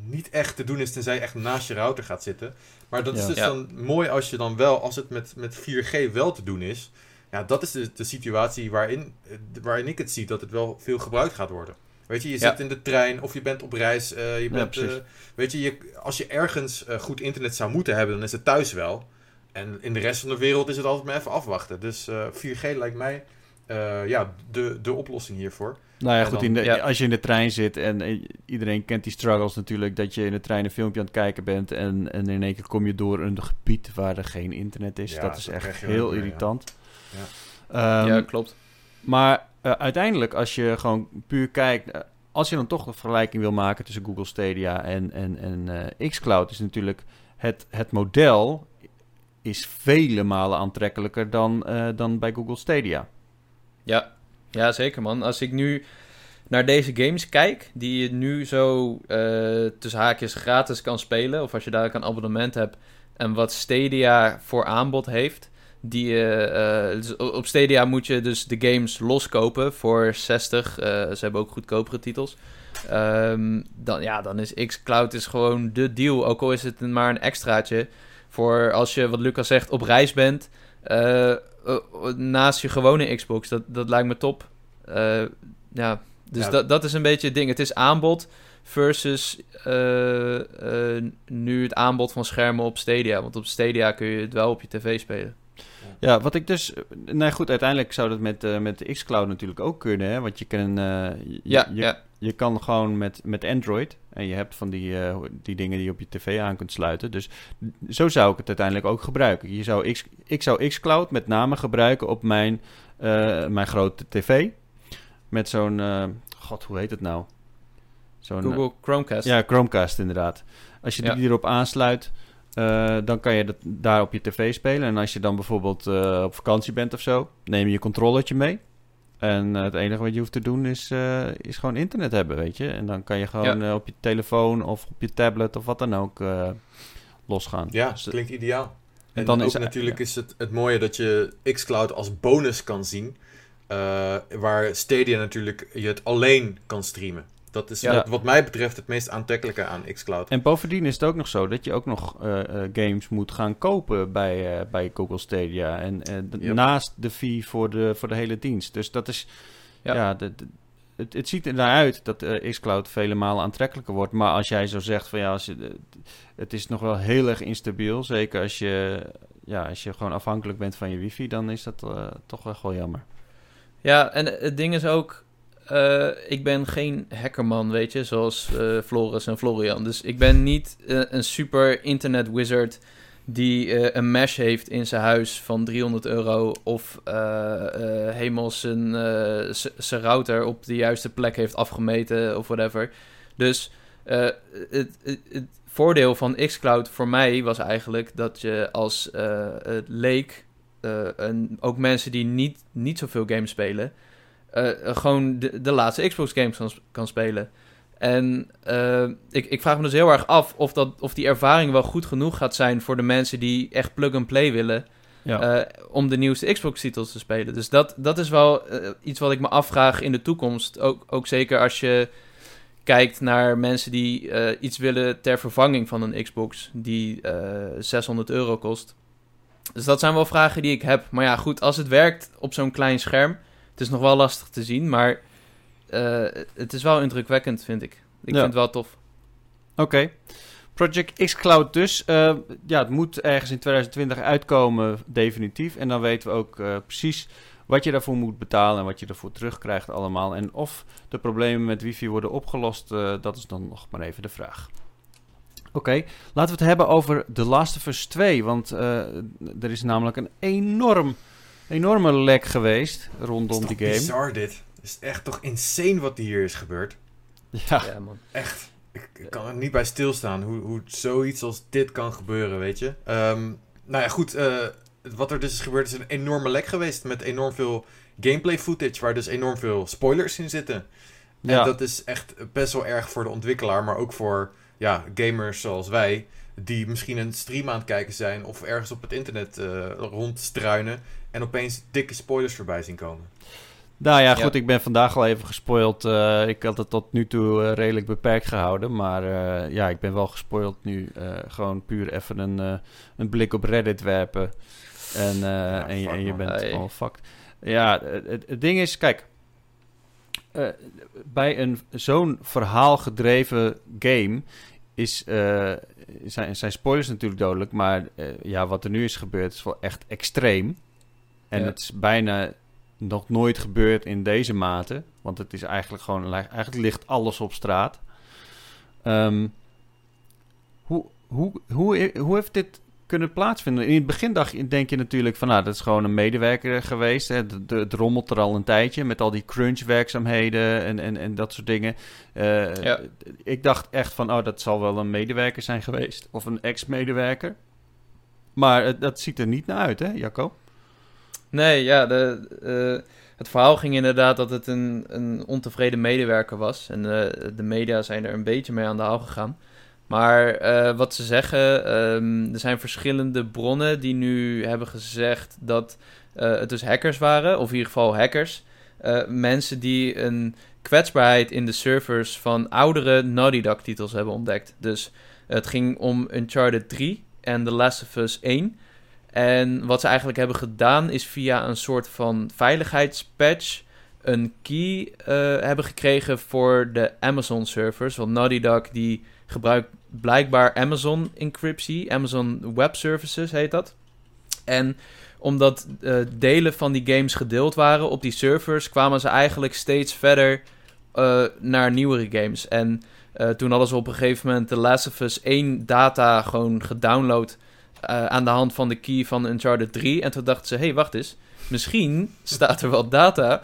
niet echt te doen is tenzij je echt naast je router gaat zitten. Maar dat is dus Ja. dan mooi als je dan wel, als het met, met 4G wel te doen is. Ja, dat is de, de situatie waarin, eh, waarin ik het zie dat het wel veel gebruikt gaat worden. Weet je, je Ja. zit in de trein of je bent op reis. eh, je bent, eh, weet je, je, als je ergens eh, goed internet zou moeten hebben, dan is het thuis wel. En in de rest van de wereld is het altijd maar even afwachten. Dus eh, 4G lijkt mij eh, ja, de, de oplossing hiervoor. Nou ja, En goed, dan- in de, ja. als je in de trein zit en iedereen kent die struggles natuurlijk, dat je in de trein een filmpje aan het kijken bent en, en in één keer kom je door een gebied waar er geen internet is. Ja, dat is dat echt heel irritant. Ja. Ehm, ja, klopt. Maar eh, uiteindelijk, als je gewoon puur kijkt, eh, als je dan toch een vergelijking wil maken tussen Google Stadia en, en, en eh, xCloud, is natuurlijk het, het model is vele malen aantrekkelijker dan, dan bij Google Stadia. Ja. ja, zeker man. Als ik nu naar deze games kijk, die je nu zo tussen haakjes gratis kan spelen, of als je daar een abonnement hebt, en wat Stadia voor aanbod heeft, die je, eh, dus op Stadia moet je dus de games loskopen voor 60. eh, ze hebben ook goedkopere titels. Ehm, dan, ja, dan is xCloud is gewoon de deal. Ook al is het maar een extraatje. Voor als je, wat Lucas zegt, op reis bent. eh, eh, naast je gewone Xbox. Dat, dat lijkt me top. Eh, ja, dus Ja. Dat, dat is een beetje het ding. Het is aanbod versus eh, eh, nu het aanbod van schermen op Stadia. Want op Stadia kun je het wel op je tv spelen. Ja, wat ik dus... Nou goed, uiteindelijk zou dat met, eh met xCloud natuurlijk ook kunnen, hè? Want je kan, eh, je, Ja, je, ja. je kan gewoon met, met Android... en je hebt van die, eh, die dingen die je op je tv aan kunt sluiten. Dus zo zou ik het uiteindelijk ook gebruiken. Je zou X, ik zou xCloud met name gebruiken op mijn, mijn grote tv. Met zo'n... God, hoe heet het nou? Zo'n, Google Chromecast. ja, Chromecast inderdaad. Als je Ja. die erop aansluit, eh, dan kan je dat daar op je tv spelen. En als je dan bijvoorbeeld eh, op vakantie bent of zo, neem je je controllertje mee. En eh, het enige wat je hoeft te doen is, is gewoon internet hebben, weet je. En dan kan je gewoon op je telefoon of op je tablet of wat dan ook losgaan. Ja, Dus, klinkt ideaal. En dan ook is- natuurlijk is het, het mooie dat je xCloud als bonus kan zien. waar Stadia natuurlijk je het alleen kan streamen. Dat is Ja. wat, wat mij betreft het meest aantrekkelijke aan xCloud. En bovendien is het ook nog zo dat je ook nog eh, eh, games moet gaan kopen bij, eh, bij Google Stadia. En Yep. naast de fee voor de, voor de hele dienst. Dus dat is. Ja, Ja. de- de- het, het ziet er naar uit dat eh, xCloud vele malen aantrekkelijker wordt. Maar als jij zo zegt van ja, als je, het is nog wel heel erg instabiel. Zeker als je, ja, als je gewoon afhankelijk bent van je wifi, dan is dat eh, toch echt wel jammer. Ja, en het ding is ook, eh, ik ben geen hackerman, weet je, zoals eh, Floris en Florian. Dus ik ben niet eh, een super internet wizard die een mesh heeft in zijn huis van 300 euro of helemaal zijn, router op de juiste plek heeft afgemeten of whatever. Dus het, het, het voordeel van xCloud voor mij was eigenlijk dat je als leek en ook mensen die niet, niet zoveel games spelen, eh, eh, gewoon de, de laatste Xbox games kan, kan spelen. En eh, ik, ik vraag me dus heel erg af of, dat, of die ervaring wel goed genoeg gaat zijn voor de mensen die echt plug-and-play willen. Ja. om de nieuwste Xbox-titels te spelen. Dus dat, dat is wel iets wat ik me afvraag in de toekomst. Ook, ook zeker als je kijkt naar mensen die iets willen ter vervanging van een Xbox die eh 600 euro kost. Dus dat zijn wel vragen die ik heb. Maar ja, goed, als het werkt op zo'n klein scherm, het is nog wel lastig te zien, maar eh, het is wel indrukwekkend, vind ik. Ik Ja. vind het wel tof. Oké. Project xCloud dus. Eh, ja, het moet ergens in 2020 uitkomen, definitief. En dan weten we ook eh, precies wat je daarvoor moet betalen en wat je ervoor terugkrijgt allemaal. En of de problemen met wifi worden opgelost, dat is dan nog maar even de vraag. Oké, laten we het hebben over The Last of Us 2. Want er is namelijk een enorm, enorme lek geweest rondom is die game. bizar dit. Het is echt toch insane wat hier is gebeurd. Ja, Ja, man. Echt. Ik, ik kan er niet bij stilstaan hoe, hoe zoiets als dit kan gebeuren, weet je. Ehm, nou ja, goed. eh, wat er dus is gebeurd is een enorme lek geweest met enorm veel gameplay footage, waar dus enorm veel spoilers in zitten. ja. En dat is echt best wel erg voor de ontwikkelaar, maar ook voor ja, gamers zoals wij, die misschien een stream aan het kijken zijn of ergens op het internet eh rondstruinen en opeens dikke spoilers voorbij zien komen. Nou ja, Ja. goed, ik ben vandaag al even gespoild. Eh, ik had het tot nu toe eh, redelijk beperkt gehouden. Maar eh, ja, ik ben wel gespoild nu. Eh, gewoon puur even een, eh, een blik op Reddit werpen. En, eh, Ja, en, je, en bent Hey. al fucked. Ja, het, ding is, kijk. eh, bij een zo'n verhaalgedreven game is, eh, zijn, zijn spoilers natuurlijk dodelijk. Maar eh, ja, wat er nu is gebeurd is wel echt extreem. En Ja. het is bijna nog nooit gebeurd in deze mate. Want het is eigenlijk gewoon... Eigenlijk ligt alles op straat. Ehm, hoe, hoe, hoe, hoe heeft dit kunnen plaatsvinden? In het begin dacht, je- denk je natuurlijk van... Nou, dat is gewoon een medewerker geweest. Hè. Het rommelt er al een tijdje met al die crunch-werkzaamheden en, en, en dat soort dingen. Eh, Ja. Ik dacht echt van... Oh, dat zal wel een medewerker zijn geweest. Of een ex-medewerker. Maar dat ziet er niet naar uit, hè, Jacco? Nee, ja, de, eh, het verhaal ging inderdaad dat het een, een ontevreden medewerker was. En eh, de media zijn er een beetje mee aan de haal gegaan. Maar eh, wat ze zeggen, ehm, er zijn verschillende bronnen die nu hebben gezegd dat eh, het dus hackers waren, of in ieder geval hackers. Eh, mensen die een kwetsbaarheid in de servers van oudere Naughty Dog titels hebben ontdekt. Dus het ging om Uncharted 3 en The Last of Us 1. En wat ze eigenlijk hebben gedaan is via een soort van veiligheidspatch een key hebben gekregen voor de Amazon servers. Want Naughty Dog die gebruikt blijkbaar Amazon encryptie, Amazon Web Services heet dat. En omdat eh, delen van die games gedeeld waren op die servers, kwamen ze eigenlijk steeds verder eh, naar nieuwere games. En eh, toen hadden ze op een gegeven moment de Last of Us 1 data gewoon gedownload aan de hand van de key van Uncharted 3. En toen dachten ze, hé, hey, wacht eens. Misschien staat er wel data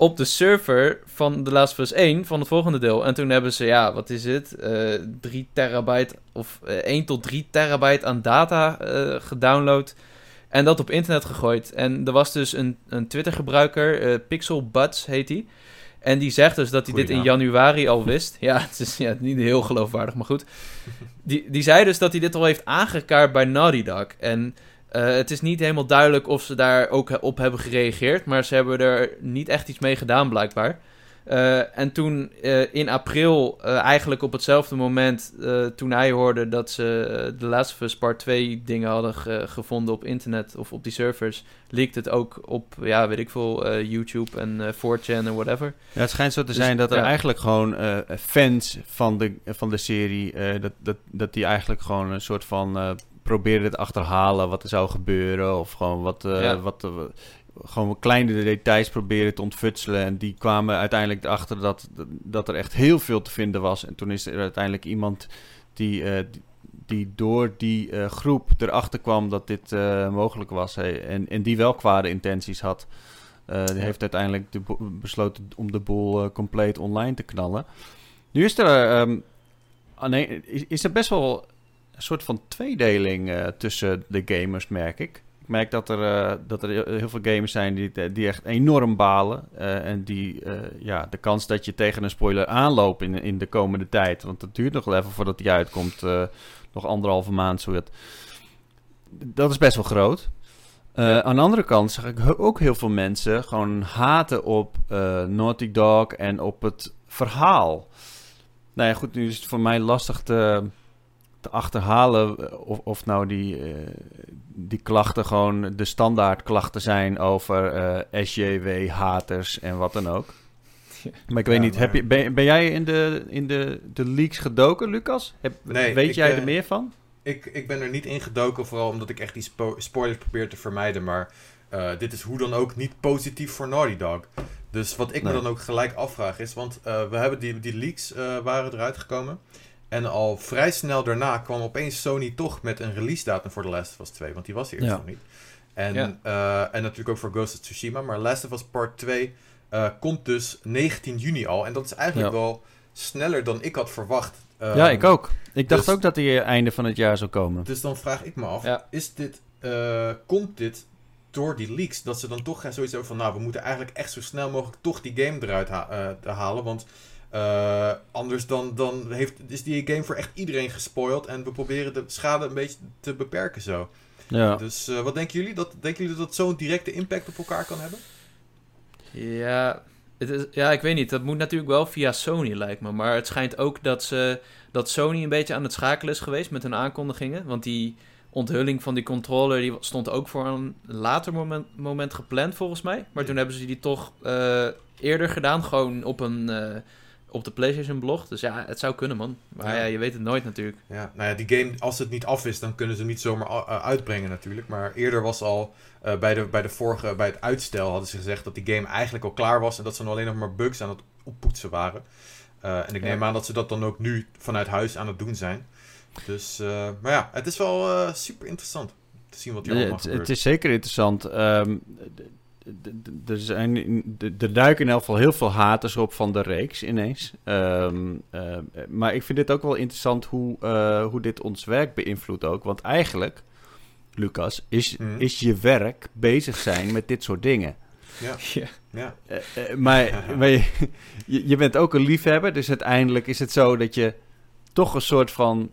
op de server van The Last of Us 1 van het volgende deel. En toen hebben ze, ja, wat is het? eh 3 terabyte of eh 1 tot 3 terabyte aan data eh, gedownload. En dat op internet gegooid. En er was dus een, een Twitter-gebruiker, eh Pixel Buds heet hij. En die zegt dus dat hij dit in januari al wist. Ja, het is ja, niet heel geloofwaardig, maar goed. Die, die zei dus dat hij dit al heeft aangekaart bij Naughty Dog. En eh, het is niet helemaal duidelijk of ze daar ook op hebben gereageerd. Maar ze hebben er niet echt iets mee gedaan, blijkbaar. Eh, en toen eh, in april, eigenlijk op hetzelfde moment, toen hij hoorde dat ze The Last of Us Part 2 dingen hadden ge- gevonden op internet of op die servers, leakt het ook op, ja, weet ik veel, YouTube en eh 4chan en whatever. Ja, het schijnt zo te Dus, zijn dat er ja. eigenlijk gewoon fans van de, van de serie, dat, dat, dat die eigenlijk gewoon een soort van probeerden te achterhalen wat er zou gebeuren. Of gewoon wat, eh, Ja. wat eh, gewoon kleine details proberen te ontfutselen. En die kwamen uiteindelijk erachter dat, dat er echt heel veel te vinden was. En toen is er uiteindelijk iemand die, eh, die, die door die groep erachter kwam dat dit mogelijk was. Hey, en, en die wel kwade intenties had. Die heeft uiteindelijk de besloten om de boel compleet online te knallen. Nu is er, ehm, ah, is er best wel een soort van tweedeling eh, tussen de gamers, merk ik. Ik merk dat er, eh, dat er heel- veel gamers zijn die, die echt enorm balen. eh, en die, ja, de kans dat je tegen een spoiler aanloopt in, in de komende tijd. Want het duurt nog wel even voordat die uitkomt. nog anderhalve maand, zo dat. Dat is best wel groot. Aan de andere kant zag ik ook heel veel mensen gewoon haten op Naughty Dog en op het verhaal. Nou ja, goed, nu is het voor mij lastig te, te achterhalen eh, of, of nou die, eh, die klachten gewoon de standaard klachten zijn over eh, SJW-haters en wat dan ook. Maar ik weet Ja, niet, maar- heb je, ben, ben jij in, de, in de, de leaks gedoken, Lucas? Heb, Nee, weet ik, jij er meer van? Ik, ik ben er niet in gedoken, vooral omdat ik echt die spo- spoilers probeer te vermijden. Maar eh, dit is hoe dan ook niet positief voor Naughty Dog. Dus wat ik Nee. me dan ook gelijk afvraag is, want eh, we hebben die, die leaks eh, waren eruit gekomen. En al vrij snel daarna kwam opeens Sony toch met een release datum voor The Last of Us 2, want die was er eerst Ja. nog niet. En, Ja. eh, en natuurlijk ook voor Ghost of Tsushima. Maar Last of Us Part 2 eh, komt dus 19 juni al. En dat is eigenlijk Ja. wel sneller dan ik had verwacht. ja, Ehm, ik ook. Ik dacht dus- ook dat die einde van het jaar zou komen. dus dan vraag ik me af, Ja. is dit, eh, komt dit door die leaks? Dat ze dan toch gaan zoiets over van, nou, we moeten eigenlijk echt zo snel mogelijk toch die game eruit ha- eh, halen. Want eh, anders dan, dan heeft, is die game voor echt iedereen gespoild. En we proberen de schade een beetje te beperken zo. Ja. Dus eh, wat denken jullie? Dat, denken jullie dat dat zo'n directe impact op elkaar kan hebben? Ja, het is, ja, ik weet niet. Dat moet natuurlijk wel via Sony, lijkt me. Maar het schijnt ook dat, ze, dat Sony een beetje aan het schakelen is geweest met hun aankondigingen. Want die onthulling van die controller die stond ook voor een later moment, moment gepland, volgens mij. Maar toen hebben ze die toch eh, eerder gedaan, gewoon op, een, eh, op de PlayStation-blog. Dus ja, het zou kunnen, man. Maar Ja. ja, je weet het nooit natuurlijk. Ja, nou ja, die game, als het niet af is, dan kunnen ze hem niet zomaar eh, uitbrengen natuurlijk. Maar eerder was al, eh, bij, de, bij de vorige, bij het uitstel hadden ze gezegd dat die game eigenlijk al klaar was. En dat ze nog alleen nog maar bugs aan het oppoetsen waren. Eh, en ik Ja. neem aan dat ze dat dan ook nu vanuit huis aan het doen zijn. Dus, eh, maar ja, het is wel eh, super interessant te zien wat hier allemaal het, gebeurt. het is zeker interessant. Ehm, er, zijn, er duiken in elk geval heel veel haters op van de reeks ineens. Ehm, eh, maar ik vind dit ook wel interessant hoe, eh, hoe dit ons werk beïnvloedt ook. Want eigenlijk, Lucas, is, Mhm. is je werk bezig zijn met dit soort dingen. Ja, Ja. ja. Eh, maar maar je je bent ook een liefhebber, dus uiteindelijk is het zo dat je toch een soort van.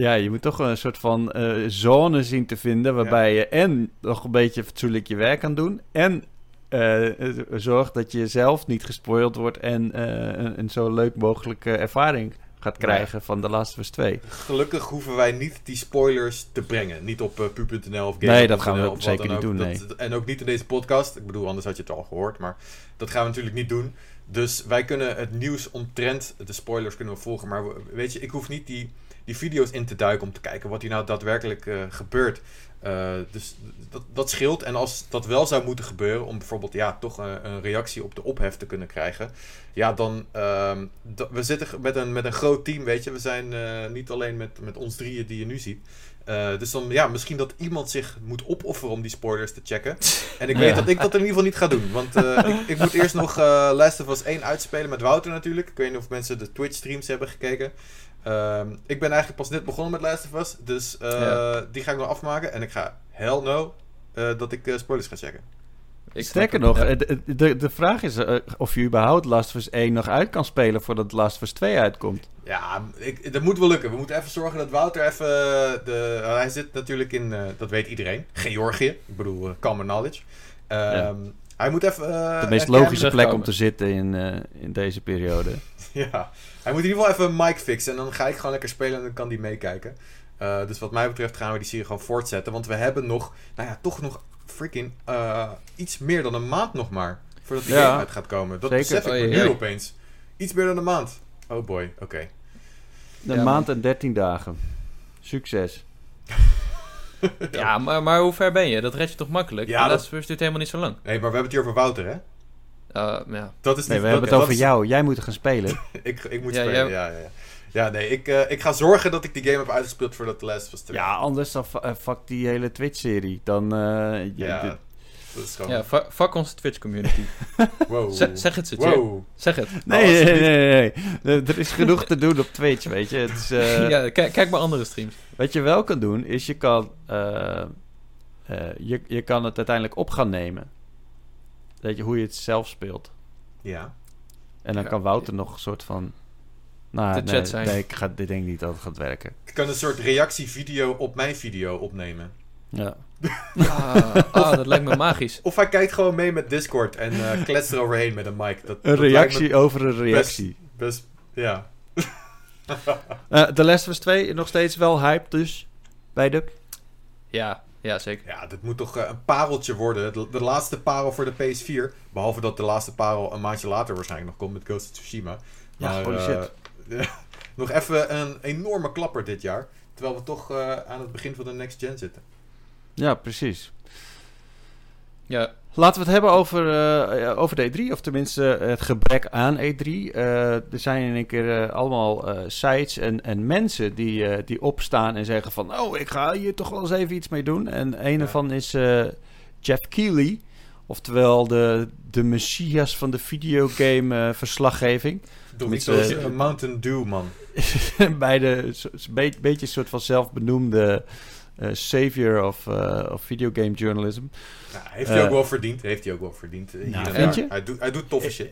Ja, je moet toch een soort van eh, zone zien te vinden waarbij je en nog een beetje fatsoenlijk je werk kan doen. En eh, eh, zorgt dat je zelf niet gespoild wordt en eh, een, een zo leuk mogelijke ervaring gaat krijgen van The Last of Us 2. Gelukkig hoeven wij niet die spoilers te brengen. Niet op uh, pu.nl of Nee, dat gaan we zeker niet ook. doen, Dat- En ook niet in deze podcast. Ik bedoel, anders had je het al gehoord. Maar dat gaan we natuurlijk niet doen. Dus wij kunnen het nieuws omtrent de spoilers kunnen we volgen. Maar we- weet je, ik hoef niet die, die video's in te duiken om te kijken wat hier nou daadwerkelijk eh, gebeurt. Uh, dus dat, dat scheelt. En als dat wel zou moeten gebeuren, om bijvoorbeeld ja, toch een, een reactie op de ophef te kunnen krijgen. Ja, dan. Uh, we zitten met een, met een groot team, weet je. We zijn uh, niet alleen met, met ons drieën die je nu ziet. Dus dan, ja, misschien dat iemand zich moet opofferen om die spoilers te checken. En ik weet ja. dat ik dat in ieder geval niet ga doen. Want ik, ik, moet eerst nog Last of Us 1 uitspelen met Wouter natuurlijk. Ik weet niet of mensen de Twitch streams hebben gekeken. Uh, ik ben eigenlijk pas net begonnen met Last of Us. Dus uh, ja. die ga ik nog afmaken. En ik ga hell no uh, dat ik uh, spoilers ga checken. Ik Sterker nog, ja. de, de, de vraag is uh, of je überhaupt Last of Us 1 nog uit kan spelen voordat Last of Us 2 uitkomt. Ja, ik, dat moet wel lukken. We moeten even zorgen dat Wouter even... De, hij zit natuurlijk in, uh, dat weet iedereen, Georgië. Ik bedoel, uh, common knowledge. Um, ja. Hij moet even... Uh, de meest logische plek komen. om te zitten in, uh, in deze periode. ja, hij moet in ieder geval even een mic fixen. En dan ga ik gewoon lekker spelen en dan kan die meekijken. Uh, dus wat mij betreft gaan we die serie gewoon voortzetten. Want we hebben nog, nou ja, toch nog freaking uh, iets meer dan een maand nog maar. Voordat die ja, game uit gaat komen. Dat besef ik oh, nu opeens. Iets meer dan een maand. Oh boy, oké. Okay. Een ja, maand en 13 dagen. Succes. ja, maar, maar hoe ver ben je? Dat red je toch makkelijk? Ja, dat duurt helemaal niet zo lang. Nee, maar we hebben het hier over Wouter, hè? Uh, ja. Dat is nee, we hebben het over is... jou. Jij moet gaan spelen. ik, ik moet ja, spelen, ja, ja, ja. Ja, nee, ik, uh, ik ga zorgen dat ik die game heb uitgespeeld voordat de Last was te Ja, anders dan uh, fuck die hele Twitch-serie. Dan, uh, ja, dit... dat is gewoon... Ja, fuck onze Twitch-community. wow. Z zeg het, Zetje. Wow. Zeg het. Nee, oh, nee, nee, nee, Er is genoeg te doen op Twitch, weet je. Het is, uh... ja, kijk, kijk maar andere streams. Wat je wel kan doen, is je kan... je, je kan het uiteindelijk op gaan nemen. Weet je, hoe je het zelf speelt. Ja. En dan ja. kan Wouter nog een soort van... Nou, de nee, zijn. nee, ik, ga, ik denk niet dat het gaat werken. Ik kan een soort reactievideo op mijn video opnemen. Ja. Ah, ah, dat lijkt me magisch. Of hij kijkt gewoon mee met Discord en eh kletst er overheen met een mic. Dat, Een dat reactie me over een reactie. Best, ja. Eh The Last of Us 2 nog steeds wel hype dus. Bij de... Ja, ja zeker. Ja, dit moet toch eh, een pareltje worden. De, de laatste parel voor de PS4. Behalve dat de laatste parel een maandje later waarschijnlijk nog komt met Ghost of Tsushima. Ja, holy eh, shit. nog even een enorme klapper dit jaar. Terwijl we toch eh, aan het begin van de next gen zitten. Ja, precies. Ja, Laten we het hebben over, eh, over de E3, of tenminste het gebrek aan E3. Eh, er zijn in een keer eh, allemaal eh, sites en, en mensen die, eh, die opstaan en zeggen van... Oh, ik ga hier toch wel eens even iets mee doen. En een Ja. ervan is eh, Jeff Keighley, oftewel de, de messias van de videogame eh, verslaggeving. Toch Met niet zoals z'n- een Mountain Dew, man. Bij de be- beetje een soort van zelfbenoemde eh, savior of, eh, of videogame journalism. Ja, heeft hij Eh, ook wel verdiend. Heeft hij ook wel verdiend. eh, Nou, vind je? Hij, doet, hij doet toffe shit.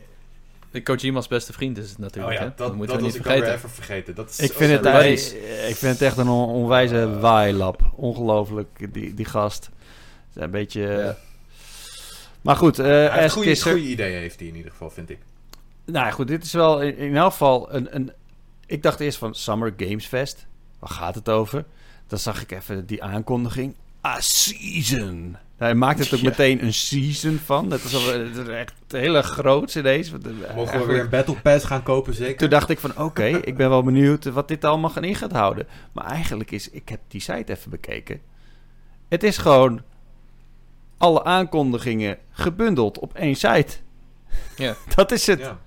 de Kojima's beste vriend is het Oh natuurlijk. ja, hè? dat, dat dat, moeten we niet ik alweer vergeten. even vergeten. Dat is Ik vind, het ik vind het echt een on- onwijze waailap. Ongelooflijk, die, die gast. Het is Een beetje... Ja. Maar goed, eh Hij heeft Ash goede, Kisser- goede ideeën heeft hij in ieder geval, vind ik. Nou ja, goed, dit is wel in, in elk geval een, een... Ik dacht eerst van Summer Games Fest. Waar gaat het over? Dan zag ik even die aankondiging. A season. Hij maakt het ook Ja. meteen een season van. Dat is, al, dat is echt hele groot ineens. Want, eh, Mogen we weer een Battle Pass gaan kopen, zeker? Toen dacht ik van, oké, ik ben wel benieuwd wat dit allemaal gaan in gaat houden. Maar eigenlijk is, ik heb die site even bekeken. Het is gewoon alle aankondigingen gebundeld op één site. Ja. Dat is het. Ja.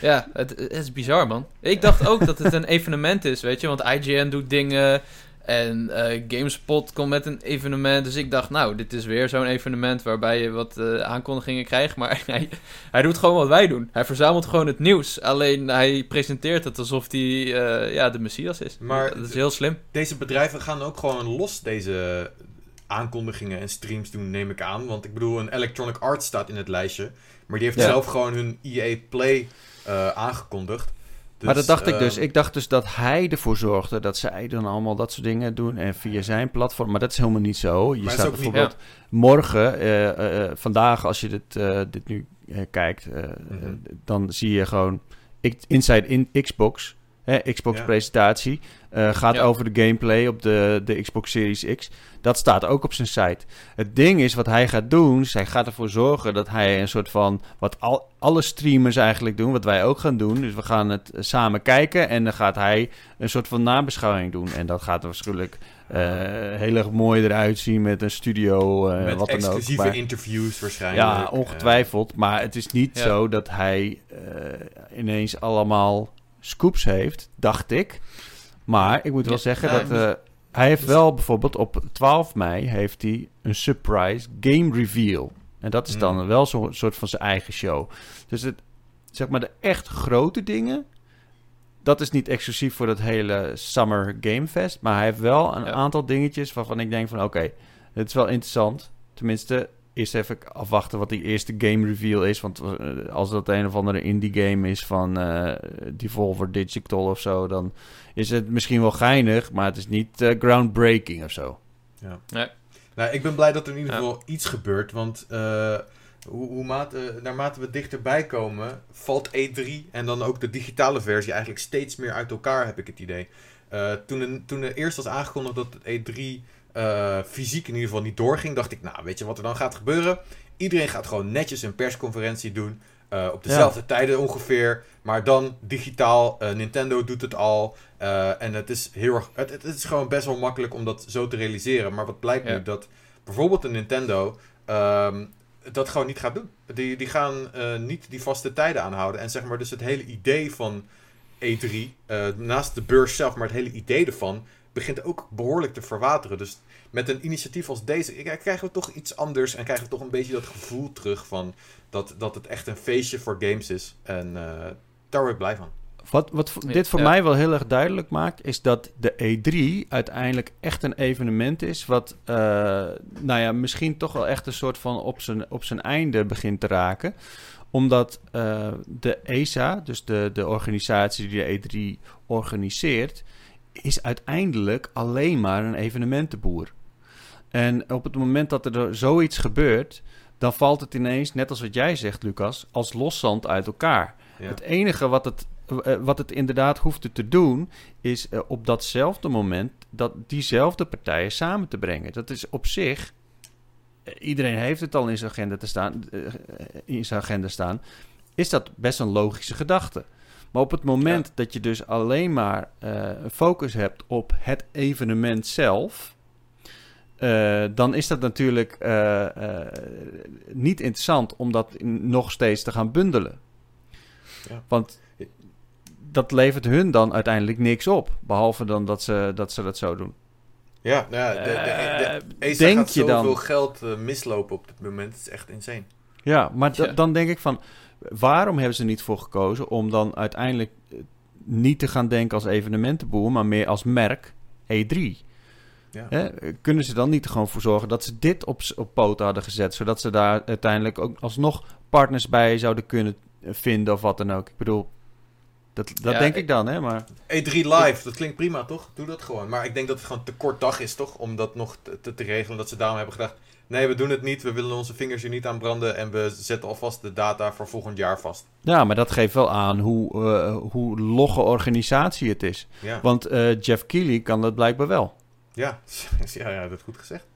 Ja, het, het is bizar, man. Ik dacht ook dat het een evenement is, weet je. Want IGN doet dingen en eh, GameSpot komt met een evenement. Dus ik dacht, nou, dit is weer zo'n evenement waarbij je wat eh, aankondigingen krijgt. Maar hij, hij doet gewoon wat wij doen. Hij verzamelt gewoon het nieuws. Alleen hij presenteert het alsof hij eh, ja, de Messias is. Maar- dat is heel slim. Deze bedrijven gaan ook gewoon los deze aankondigingen en streams doen, neem ik aan. Want ik bedoel, een Electronic Arts staat in het lijstje. Maar die heeft Ja. zelf gewoon hun EA Play eh, maar dat dacht ik dus. Ik dacht dus dat hij ervoor zorgde dat zij dan allemaal dat soort dingen doen. En via zijn platform. Maar dat is helemaal niet zo. Je staat niet- bijvoorbeeld morgen, eh, eh, eh, vandaag, als je dit, eh, dit nu eh, kijkt, Mhm. eh, dan zie je gewoon ik- Inside in Xbox. Hè, Xbox Ja. presentatie. eh, gaat Ja. over de gameplay op de, de Xbox Series X. Dat staat ook op zijn site. Het ding is, wat hij gaat doen, is hij gaat ervoor zorgen dat hij een soort van, wat al, alle streamers eigenlijk doen, wat wij ook gaan doen. Dus we gaan het samen kijken en dan gaat hij een soort van nabeschouwing doen. En dat gaat waarschijnlijk eh, heel erg mooi eruit zien met een studio, eh, met wat dan ook. exclusieve Maar- interviews waarschijnlijk. ja, ongetwijfeld. Maar het is niet Ja. zo dat hij ineens allemaal scoops heeft, dacht ik. Maar ik moet wel Ja, zeggen dat eh, hij heeft wel bijvoorbeeld op 12 mei heeft hij een surprise game reveal. En dat is dan Hmm. wel zo'n soort van zijn eigen show. Dus het, zeg maar de echt grote dingen, dat is niet exclusief voor dat hele Summer Game Fest. Maar hij heeft wel een Ja. aantal dingetjes waarvan ik denk van oké, het is wel interessant. Tenminste, eerst even afwachten wat die eerste game reveal is. Want eh, als dat een of andere indie game is van eh Devolver Digital of zo, dan is het misschien wel geinig, maar het is niet eh, groundbreaking of zo. Ja. Nee. Nou, ik ben blij dat er in ieder Ja. geval iets gebeurt. Want eh, hoe, hoe mate, naarmate we dichterbij komen, valt E3 en dan ook de digitale versie eigenlijk steeds meer uit elkaar, heb ik het idee. Eh, toen, toen er eerst was aangekondigd dat het E3 eh, fysiek in ieder geval niet doorging, dacht ik, nou, weet je wat er dan gaat gebeuren? Iedereen gaat gewoon netjes een persconferentie doen. eh, op dezelfde tijden ongeveer. Maar dan digitaal. eh, Nintendo doet het al. en het is heel erg. Het, het is gewoon best wel makkelijk om dat zo te realiseren. Maar wat blijkt Ja. nu? Dat bijvoorbeeld een Nintendo. ehm, dat gewoon niet gaat doen. Die, die gaan niet die vaste tijden aanhouden. En zeg maar, dus het hele idee van E3. eh, naast de beurs zelf, maar het hele idee ervan. Begint ook behoorlijk te verwateren. Dus met een initiatief als deze. ik- krijgen we toch iets anders. En krijgen we toch een beetje dat gevoel terug van. dat, dat het echt een feestje voor games is. En eh, daar word ik blij van. Wat, wat dit voor ja. mij wel heel erg duidelijk maakt, is dat de E3 uiteindelijk echt een evenement is. Wat, eh, nou ja, misschien toch wel echt een soort van op zijn, op zijn einde begint te raken. Omdat eh, de ESA, dus de, de organisatie die de E3 organiseert, is uiteindelijk alleen maar een evenementenboer. En op het moment dat er zoiets gebeurt, dan valt het ineens, net als wat jij zegt, Lucas, als loszand uit elkaar. Ja. Het enige wat het, eh, wat het inderdaad hoeft te doen, is eh, op datzelfde moment dat diezelfde partijen samen te brengen. Dat is op zich. eh, Iedereen heeft het al in zijn agenda te staan, in zijn agenda staan. Is dat best een logische gedachte? Maar op het moment dat je dus alleen maar eh, een focus hebt op het evenement zelf, eh, dan is dat natuurlijk eh, eh, niet interessant om dat nog steeds te gaan bundelen. Ja. Want dat levert hun dan uiteindelijk niks op, behalve dan dat ze dat, ze dat zo doen. Ja, nou ja, de, de, de, ESA denk gaat je zoveel dan? geld mislopen op dit moment. Het is echt insane. Ja, maar Ja. dan denk ik van, waarom hebben ze er niet voor gekozen om dan uiteindelijk eh, niet te gaan denken als evenementenboer, maar meer als merk E3? Ja. Hè? Kunnen ze dan niet er gewoon voor zorgen dat ze dit op, op poten hadden gezet, zodat ze daar uiteindelijk ook alsnog partners bij zouden kunnen vinden of wat dan ook? Ik bedoel, dat, dat Ja, denk ik- ik dan, hè? Maar E3 live, dat klinkt prima toch? Doe dat gewoon. Maar ik denk dat het gewoon te kort dag is toch? Om dat nog te, te regelen. Dat ze daarom hebben gedacht, nee we doen het niet. We willen onze vingers hier niet aan branden. En we zetten alvast de data voor volgend jaar vast. ja, maar dat geeft wel aan hoe, eh, hoe logge organisatie het is. Ja, Want eh, Jeff Keighley kan dat blijkbaar wel. ja. ja, ja dat goed gezegd.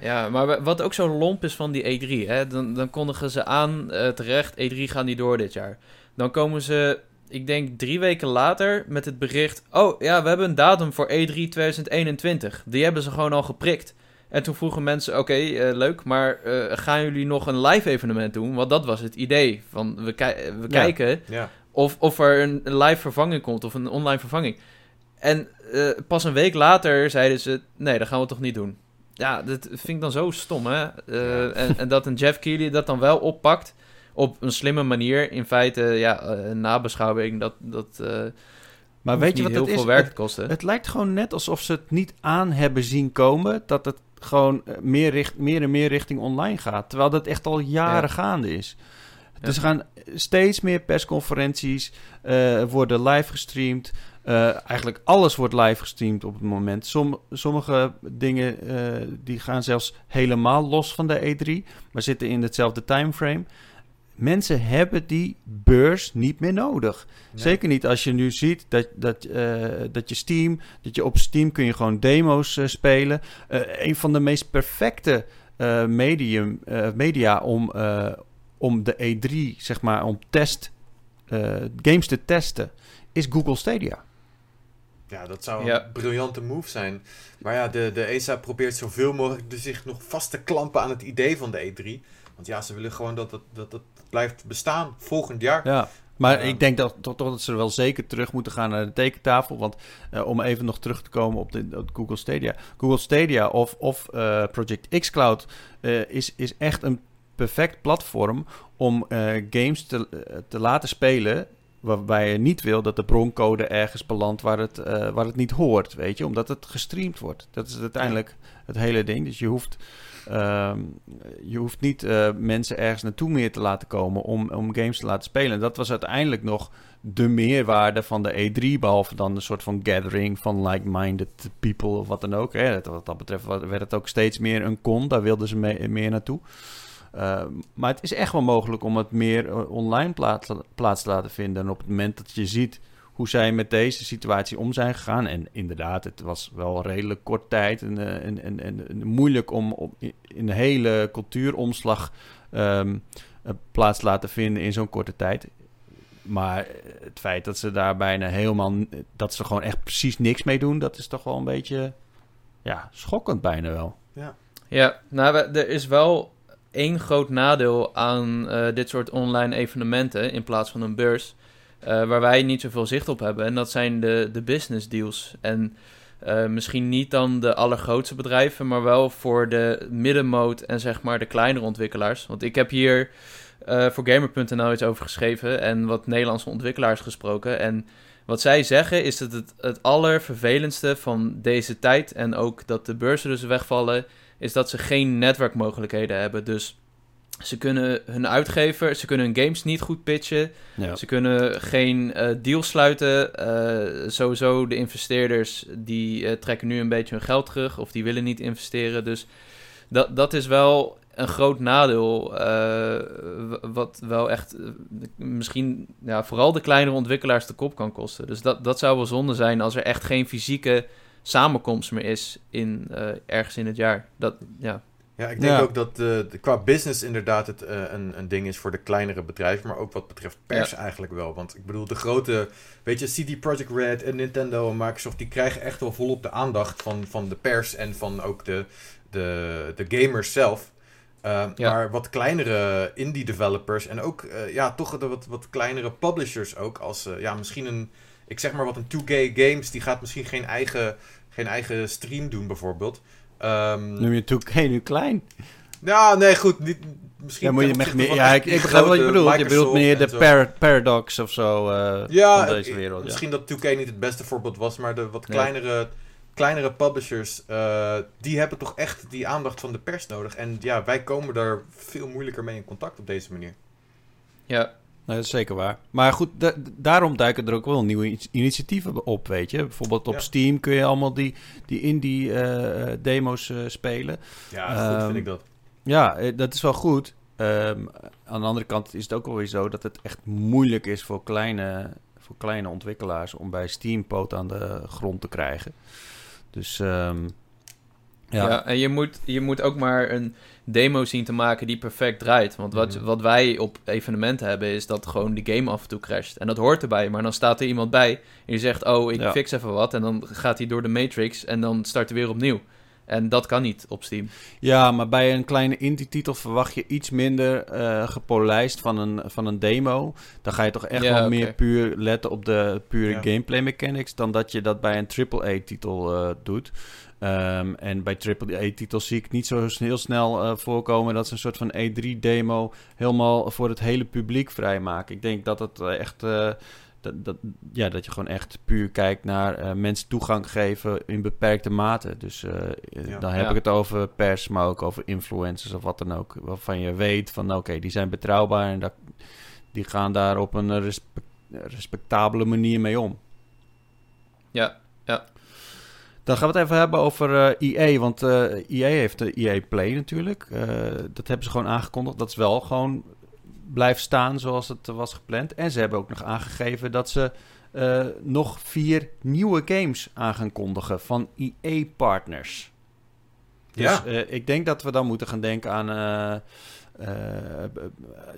Ja, maar wa- wat ook zo lomp is van die E3, hè, dan, dan kondigen ze aan eh, terecht, E3 gaat niet door dit jaar. Dan komen ze, ik denk drie weken later, met het bericht... Oh ja, we hebben een datum voor E E3 2021. Die hebben ze gewoon al geprikt. En toen vroegen mensen, oké, eh, leuk, maar eh, gaan jullie nog een live evenement doen? Want dat was het idee. Van, we, ki- we Ja. kijken Ja, of, of er een live vervanging komt of een online vervanging. En eh, pas een week later zeiden ze: nee, dat gaan we toch niet doen. Ja, dat vind ik dan zo stom, hè? Eh, Ja. en, en dat een Jeff Keighley dat dan wel oppakt op een slimme manier. In feite, ja, een nabeschouwing, dat, dat eh Maar weet je niet wat heel het is? veel werk Het- kosten. Het lijkt gewoon net alsof ze het niet aan hebben zien komen dat het gewoon eh, meer, richt, meer en meer richting online gaat. Terwijl dat echt al jaren Ja. gaande is. Dus er gaan steeds meer persconferenties eh, worden live gestreamd. Eh, eigenlijk alles wordt live gestreamd op het moment. Som, sommige dingen die gaan zelfs helemaal los van de E3, maar zitten in hetzelfde timeframe. Mensen hebben die beurs niet meer nodig. Nee. Zeker niet als je nu ziet dat, dat, eh, dat je Steam, dat je op Steam kun je gewoon demo's eh, spelen. Eh, een van de meest perfecte eh, medium, eh, media om, eh, om de E3, zeg maar, om test, eh, games te testen, is Google Stadia. Ja, dat zou Ja. een briljante move zijn. Maar ja, de, de ESA probeert zoveel mogelijk zich nog vast te klampen aan het idee van de E3. Want ja, ze willen gewoon dat het, dat het blijft bestaan volgend jaar. Ja. Maar Ja. ik denk dat, toch, dat ze wel zeker terug moeten gaan naar de tekentafel. Want eh, om even nog terug te komen op, de, op Google Stadia. Google Stadia of, of eh, Project xCloud eh, is, is echt een perfect platform om games te, te laten spelen. Waarbij je niet wil dat de broncode ergens belandt waar het, waar het niet hoort. Weet je, omdat het gestreamd wordt. Dat is uiteindelijk het hele ding. Dus je hoeft. Ehm, je hoeft niet eh, mensen ergens naartoe meer te laten komen om, om games te laten spelen. En dat was uiteindelijk nog de meerwaarde van de E3, behalve dan een soort van gathering van like-minded people of wat dan ook. Wat dat betreft werd het ook steeds meer een con, daar wilden ze mee- meer naartoe. Uh, maar het is echt wel mogelijk om het meer uh, online plaats, plaats te laten vinden. En op het moment dat je ziet hoe zij met deze situatie om zijn gegaan. En inderdaad, het was wel redelijk kort tijd en, uh, en, en, en moeilijk om op, in de hele cultuuromslag um, plaats te laten vinden in zo'n korte tijd. Maar het feit dat ze daar bijna helemaal, dat ze gewoon echt precies niks mee doen, dat is toch wel een beetje, ja, schokkend bijna wel. Ja, ja nou, er is wel één groot nadeel aan uh, dit soort online evenementen in plaats van een beurs. Uh, waar wij niet zoveel zicht op hebben. En dat zijn de, de business deals. En uh, misschien niet dan de allergrootste bedrijven, maar wel voor de middenmoot en zeg maar de kleinere ontwikkelaars. Want ik heb hier uh, voor Gamer.nl iets over geschreven en wat Nederlandse ontwikkelaars gesproken. En wat zij zeggen is dat het, het allervervelendste van deze tijd en ook dat de beurzen dus wegvallen, is dat ze geen netwerkmogelijkheden hebben. Dus Ze kunnen hun uitgever, ze kunnen hun games niet goed pitchen. Ja. Ze kunnen geen eh deal sluiten. Eh, sowieso de investeerders die eh, trekken nu een beetje hun geld terug of die willen niet investeren. Dus dat, dat is wel een groot nadeel. wat wel echt misschien ja, vooral de kleinere ontwikkelaars de kop kan kosten. Dus dat, dat zou wel zonde zijn als er echt geen fysieke samenkomst meer is in, ergens in het jaar. Dat, ja. Ja, ik denk Ja. ook dat eh, de, qua business inderdaad het eh, een, een ding is voor de kleinere bedrijven, maar ook wat betreft pers eigenlijk wel. Want ik bedoel, de grote, weet je, CD Projekt Red en Nintendo en Microsoft, die krijgen echt wel volop de aandacht van, van de pers en van ook de, de, de gamers zelf. Uh, Ja. Maar wat kleinere indie developers en ook uh, ja, toch de wat, wat kleinere publishers ook. Als uh, ja, misschien een, ik zeg maar wat een 2K Games, die gaat misschien geen eigen, geen eigen stream doen bijvoorbeeld. Um, Noem je 2K nu klein? Ja, nee, goed. Niet, misschien ja, moet je met meer, ja, ik, ik begrijp wat je bedoelt. Je bedoelt meer de par Paradox of zo uh, ja, van deze wereld. Misschien ja. dat 2K niet het beste voorbeeld was, maar de wat kleinere, nee. kleinere publishers, uh, die hebben toch echt die aandacht van de pers nodig. En ja, wij komen daar veel moeilijker mee in contact op deze manier. Ja, Nee, dat is zeker waar. Maar goed, da daarom duiken er ook wel nieuwe initiatieven op, weet je. Bijvoorbeeld op ja. Steam kun je allemaal die, die indie uh, demo's uh, spelen. Ja, goed vind ik dat. Ja, eh, dat is wel goed. Um, aan de andere kant is het ook wel weer zo dat het echt moeilijk is voor kleine, voor kleine ontwikkelaars om bij Steam poot aan de grond te krijgen. Dus um, ja. ja. en je moet, je moet ook maar een demo zien te maken die perfect draait. Want wat, mm. wat wij op evenementen hebben is dat gewoon de game af en toe crasht. En dat hoort erbij, maar dan staat er iemand bij en die zegt... oh, ik ja. fix even wat. En dan gaat hij door de matrix en dan start hij weer opnieuw. En dat kan niet op Steam. Ja, maar bij een kleine indie-titel verwacht je iets minder uh, gepolijst van een, van een demo. Dan ga je toch echt ja, wel okay. meer puur letten op de pure ja. gameplay mechanics... dan dat je dat bij een AAA-titel uh, doet. Um, en bij AAA-titels zie ik niet zo heel snel uh, voorkomen... dat ze een soort van E3-demo helemaal voor het hele publiek vrijmaken. Ik denk dat het echt... Uh, dat, dat, ja, dat je gewoon echt puur kijkt naar uh, mensen toegang geven in beperkte mate. Dus uh, ja. dan heb ja. ik het over pers, maar ook over influencers of wat dan ook. Waarvan je weet van oké, okay, die zijn betrouwbaar en dat, die gaan daar op een respect, respectabele manier mee om. Ja, ja. Dan gaan we het even hebben over uh, EA, want EA heeft de EA Play natuurlijk. dat hebben ze gewoon aangekondigd. Dat is wel gewoon blijft staan zoals het was gepland. En ze hebben ook nog aangegeven dat ze nog vier nieuwe games aan gaan kondigen van EA-partners. Dus ja. ik denk dat we dan moeten gaan denken aan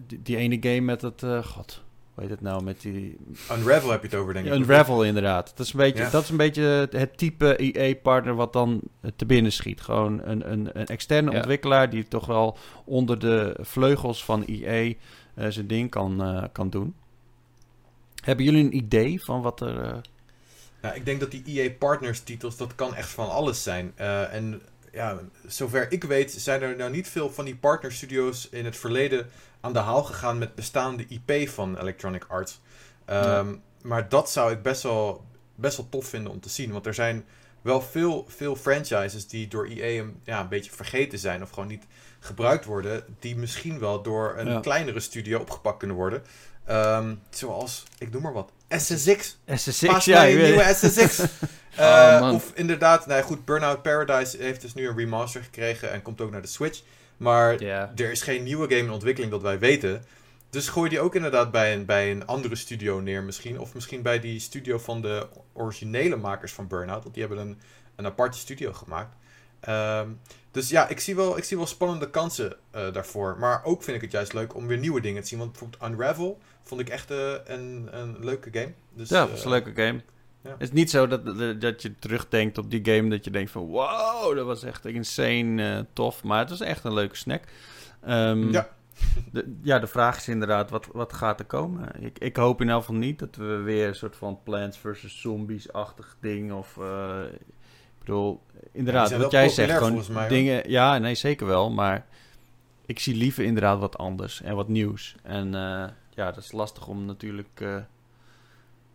die, die, ene game met het... God, hoe heet het nou? Met die... Unravel heb je het over, denk ik. Unravel, inderdaad. Dat is een beetje, ja. dat is een beetje het type EA-partner wat dan te binnen schiet. Gewoon een, een, een externe ja. ontwikkelaar die toch wel onder de vleugels van EA uh, zijn ding kan, uh, kan doen. Hebben jullie een idee van wat er... Uh... Ja, ik denk dat die EA Partners titels, dat kan echt van alles zijn. en ja, zover ik weet zijn er nou niet veel van die partner studios in het verleden aan de haal gegaan met bestaande IP van Electronic Arts. Um, ja. Maar dat zou ik best wel, best wel tof vinden om te zien. Want er zijn wel veel, veel franchises die door EA een, ja, een beetje vergeten zijn of gewoon niet gebruikt worden, die misschien wel door een ja. kleinere studio opgepakt kunnen worden. Um, zoals, ik noem maar wat, SSX. SSX, Pas ja. een nieuwe SSX. oh, of inderdaad, nou goed, Burnout Paradise heeft dus nu een remaster gekregen en komt ook naar de Switch. Maar yeah. er is geen nieuwe game in ontwikkeling dat wij weten. Dus gooi die ook inderdaad bij een, bij een andere studio neer misschien. Of misschien bij die studio van de originele makers van Burnout. Want die hebben een, een aparte studio gemaakt. Um, dus ja, ik zie wel, ik zie wel spannende kansen uh, daarvoor. Maar ook vind ik het juist leuk om weer nieuwe dingen te zien. Want bijvoorbeeld Unravel vond ik echt uh, een, een leuke game. Dus, ja, dat is een leuke game. Ja. Het is niet zo dat, dat je terugdenkt op die game dat je denkt van... Wow, dat was echt insane uh, tof. Maar het was echt een leuke snack. Um, ja. De, ja, de vraag is inderdaad, wat, wat gaat er komen? Ik, ik hoop in elk geval niet dat we weer een soort van Plants vs. Zombies-achtig ding of... Uh, ik bedoel, inderdaad, ja, wat jij zegt, gewoon mij, dingen... Hoor. Ja, nee, zeker wel, maar ik zie liever inderdaad wat anders en wat nieuws. En uh, ja, dat is lastig om natuurlijk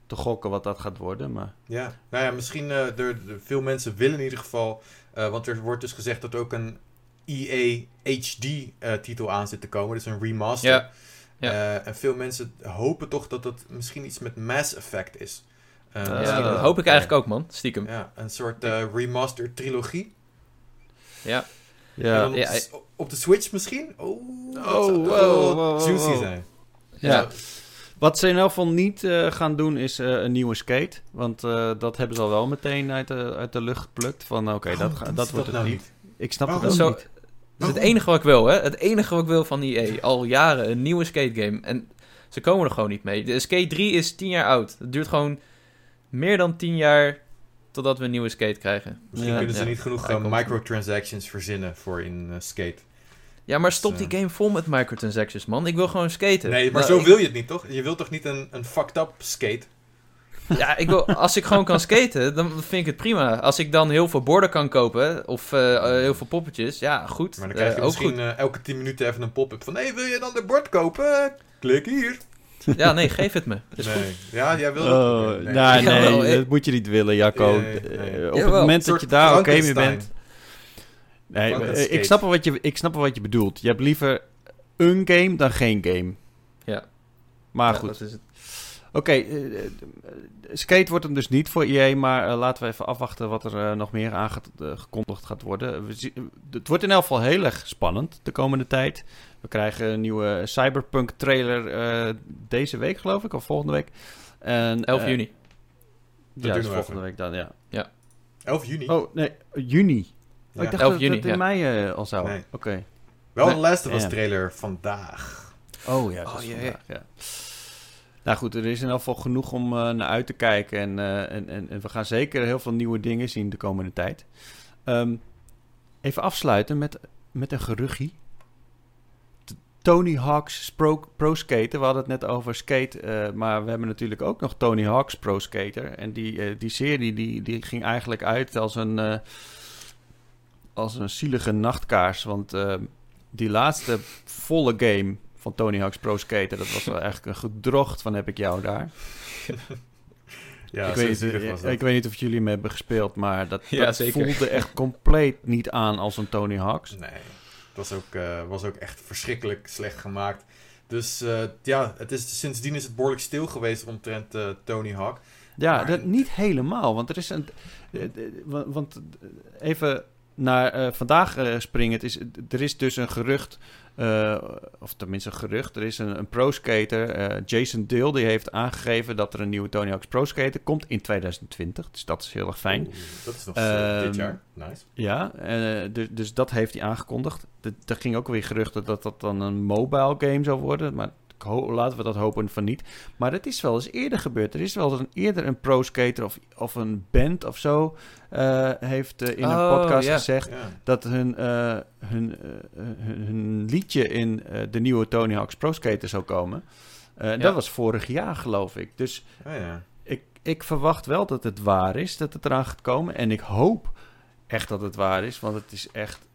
te gokken wat dat gaat worden, maar... Ja, nou ja, misschien, uh, er, veel mensen willen in ieder geval... want er wordt dus gezegd dat ook een EA HD-titel aan zit te komen. Dus een remaster. Ja. Ja. Eh, en veel mensen hopen toch dat het misschien iets met Mass Effect is. Eh, Ja, dat hoop ik eigenlijk ook, man. Stiekem. Ja, een soort eh, remaster trilogie. Ja. Ja, op, Ja, de- op de Switch misschien? Oh, dat Oh, zou wow, wel wow, wow, juicy wow. zijn. ja. Wat ze in elk geval niet eh, gaan doen is eh, een nieuwe skate. Want eh, dat hebben ze al wel meteen uit de, uit de lucht geplukt. Van oké, dat, doen dat ze wordt het nou niet. Ik snap Waarom het ook Zo- niet. Dat is het enige wat ik wil, hè. Het enige wat ik wil van EA. Al jaren, een nieuwe skate game. En ze komen er gewoon niet mee. De Skate 3 is 10 jaar oud. Het duurt gewoon meer dan 10 jaar totdat we een nieuwe skate krijgen. Misschien Ja, kunnen ze ja. niet genoeg microtransactions verzinnen voor in Skate. Ja, maar stop Dus, die game vol met microtransactions, man. Ik wil gewoon skaten. Nee, maar Nou, zo ik- wil je het niet, toch? Je wilt toch niet een, een fucked up skate? Ja, ik wil, als ik gewoon kan skaten, dan vind ik het prima. Als ik dan heel veel borden kan kopen, of eh, eh, heel veel poppetjes, ja, goed. Maar dan krijg je Eh, ook misschien goed. eh, elke 10 minuten even een pop-up van... Hé, hey, wil je dan de bord kopen? Klik hier. Ja, nee, geef het me. Is goed. nee. Ja, jij wil dat? Oh, nee, nee, Jawel, ik- dat moet je niet willen, Jacco. Nee, nee. Eh, op Jawel. het moment Een dat je daar oké mee Frankenstein. bent... Nee, eh, ik snap, wel wat je, ik snap wel wat je bedoelt. Je hebt liever een game dan geen game. Ja. Maar Ja, goed. dat is het. Oké, eh, eh, Skate wordt hem dus niet voor EA, maar laten we even afwachten wat er nog meer aangekondigd gaat worden. We zien- het wordt in elk geval heel erg spannend de komende tijd. We krijgen een nieuwe Cyberpunk trailer eh, deze week, geloof ik, of volgende week. En, 11 eh, juni. Ja, doen dus volgende even. week dan, ja. 11 juni. Oh, nee, juni. Ja. Ik dacht 11 dat juni, het in ja. mei eh, al zou. Nee. Oké. Wel een Nee. Last of Us Ja. trailer vandaag. Oh ja, dat Oh, is ja, ja. vandaag, ja. Nou goed, er is in elk geval genoeg om eh, naar uit te kijken. En, eh, en, en, en we gaan zeker heel veel nieuwe dingen zien de komende tijd. Ehm, even afsluiten met, met een geruchie. Tony Hawk's Pro, Pro Skater. We hadden het net over skate. eh, maar we hebben natuurlijk ook nog Tony Hawk's Pro Skater. En die, eh, die serie die, die ging eigenlijk uit als een, eh, als een zielige nachtkaars. Want eh, die laatste volle game van Tony Hawk's Pro Skater... dat was wel eigenlijk een gedrocht van heb ik jou daar. Ja, ik, weet, niet, zielig was dat. ik weet niet of jullie hem hebben gespeeld... maar dat, Ja, dat zeker. voelde echt compleet niet aan als een Tony Hawk's. Nee, het was ook, eh, was ook echt verschrikkelijk slecht gemaakt. Dus eh, ja, het is, sindsdien is het behoorlijk stil geweest omtrent eh, Tony Hawk. Ja, Maar- dat, niet helemaal. Want er is een. wa- Want even naar eh, vandaag eh, springen. Het is, er is dus een gerucht. eh, of tenminste een gerucht. Er is een, een pro-skater. eh, Jason Dale. Die heeft aangegeven dat er een nieuwe Tony Hawk's pro-skater komt in 2020. Dus dat is heel erg fijn. Oeh, dat is nog eh, dit Ehm, jaar. Nice. Ja, eh, dus, dus dat heeft hij aangekondigd. Er ging ook weer geruchten dat dat dan een mobile game zou worden. Maar laten we dat hopen van niet. Maar het is wel eens eerder gebeurd. Er is wel eens een, eerder een pro-skater of, of een band of zo... eh, heeft eh, in een Oh, podcast gezegd... Dat hun, eh, hun, eh, hun, hun liedje in eh, de nieuwe Tony Hawk's Pro Skater zou komen. Eh, Ja. Dat was vorig jaar, geloof ik. Dus Oh, ja. ik, ik verwacht wel dat het waar is, dat het eraan gaat komen. En ik hoop echt dat het waar is, want het is echt...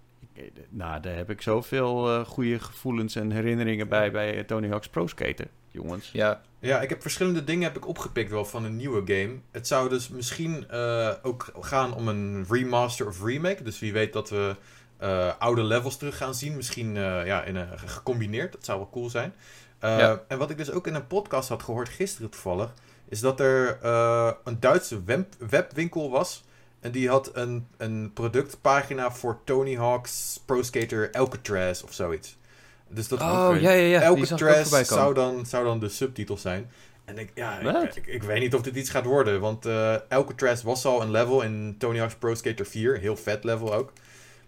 Nou, daar heb ik zoveel eh goede gevoelens en herinneringen bij, bij eh, Tony Hawk's Pro Skater, jongens. Ja, Ja, ik heb verschillende dingen heb ik opgepikt wel van een nieuwe game. Het zou dus misschien eh, ook gaan om een remaster of remake. Dus wie weet dat we eh, oude levels terug gaan zien. Misschien eh, ja, in een, gecombineerd. Dat zou wel cool zijn. Eh, Ja. En wat ik dus ook in een podcast had gehoord gisteren toevallig... is dat er eh, een Duitse web, webwinkel was... En die had een, een productpagina voor Tony Hawk's Pro Skater Alcatraz of zoiets. Dus dat Oh, ja, ja, ja. Alcatraz zou dan, zou dan de subtitel zijn. En ik, ja, ik, ik, ik weet niet of dit iets gaat worden. Want eh Alcatraz was al een level in Tony Hawk's Pro Skater 4. Heel vet level ook.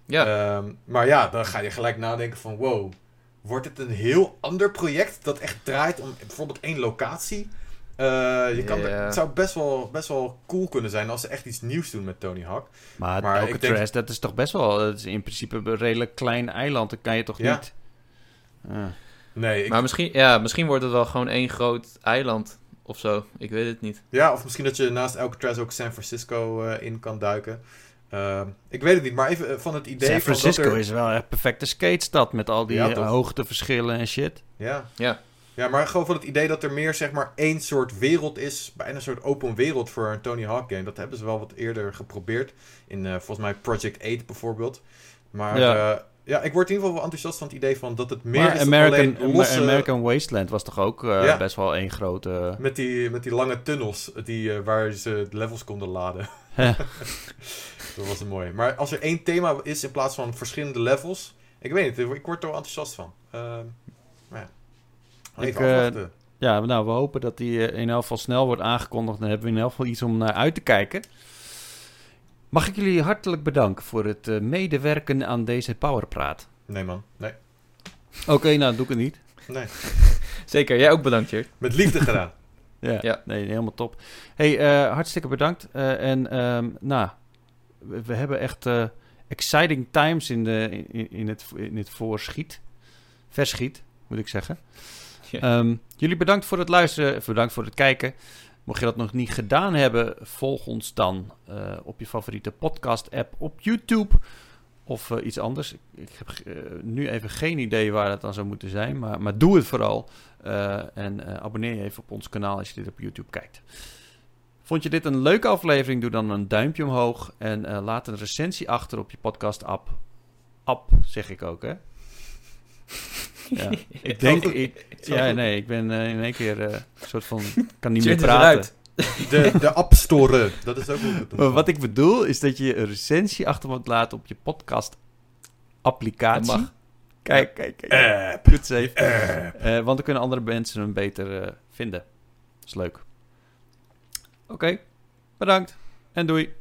Ja, Ehm, maar ja, dan ga je gelijk nadenken van... Wow, wordt het een heel ander project dat echt draait om bijvoorbeeld één locatie? Eh, je kan. Het zou best wel, best wel cool kunnen zijn als ze echt iets nieuws doen met Tony Hawk. Maar, Maar ik Alcatraz, denk- dat is toch best wel... Het is in principe een redelijk klein eiland, dan kan je toch Ja. niet... Nee, ik, maar misschien, ja, misschien wordt het wel gewoon één groot eiland of zo. Ik weet het niet. Ja, of misschien dat je naast Alcatraz ook San Francisco eh, in kan duiken. Ehm, ik weet het niet, maar even eh, van het idee San van dat Francisco er- is wel echt perfecte skatestad met al die Ja, hoogteverschillen en shit. Ja. Ja. Ja, maar gewoon van het idee dat er meer zeg maar één soort wereld is. Bijna een soort open wereld voor een Tony Hawk game. Dat hebben ze wel wat eerder geprobeerd. In eh, volgens mij Project 8 bijvoorbeeld. Maar Ja. eh, ja, ik word in ieder geval wel enthousiast van het idee van dat het meer Maar is American, alleen losse... American Wasteland was toch ook eh, Ja. best wel één grote... Met die, met die lange tunnels die, waar ze de levels konden laden. Dat was een mooie. Maar als er één thema is in plaats van verschillende levels... Ik weet niet, ik word er wel enthousiast van. Ehm maar ja. Ik, Even eh. Ja, nou, we hopen dat die eh, in elk geval snel wordt aangekondigd. Dan hebben we in elk geval iets om naar uit te kijken. Mag ik jullie hartelijk bedanken voor het eh, medewerken aan deze Powerpraat. Nee man, nee. Oké, nou, doe ik het niet. nee. Zeker, jij ook bedankt, Jert. Met liefde gedaan. Ja, Ja. nee, helemaal top. hey, eh, hartstikke bedankt. Eh, en ehm, nou, we, we hebben echt eh, exciting times in, de, in, in, het, in het voorschiet. Verschiet, moet ik zeggen. Ehm, jullie bedankt voor het luisteren, bedankt voor het kijken. Mocht je dat nog niet gedaan hebben, volg ons dan eh, op je favoriete podcast-app op YouTube of eh, iets anders. Ik, heb eh, nu even geen idee waar dat dan zou moeten zijn, maar, maar doe het vooral. Eh, en eh, abonneer je even op ons kanaal als je dit op YouTube kijkt. Vond je dit een leuke aflevering? Doe dan een duimpje omhoog en eh, laat een recensie achter op je podcast-app. App, zeg ik ook, hè? Ja, ik denk... Ik, ja, nee, ik ben eh, in één keer eh, een soort van... kan niet meer praten. De, de App Store. Dat is ook hoe het wat ik bedoel is dat je een recensie achter moet laten op je podcast-applicatie. Kijk, kijk, kijk. App. Goed save. App. Eh, want dan kunnen andere mensen hem beter vinden. Dat is leuk. Oké, bedankt en doei.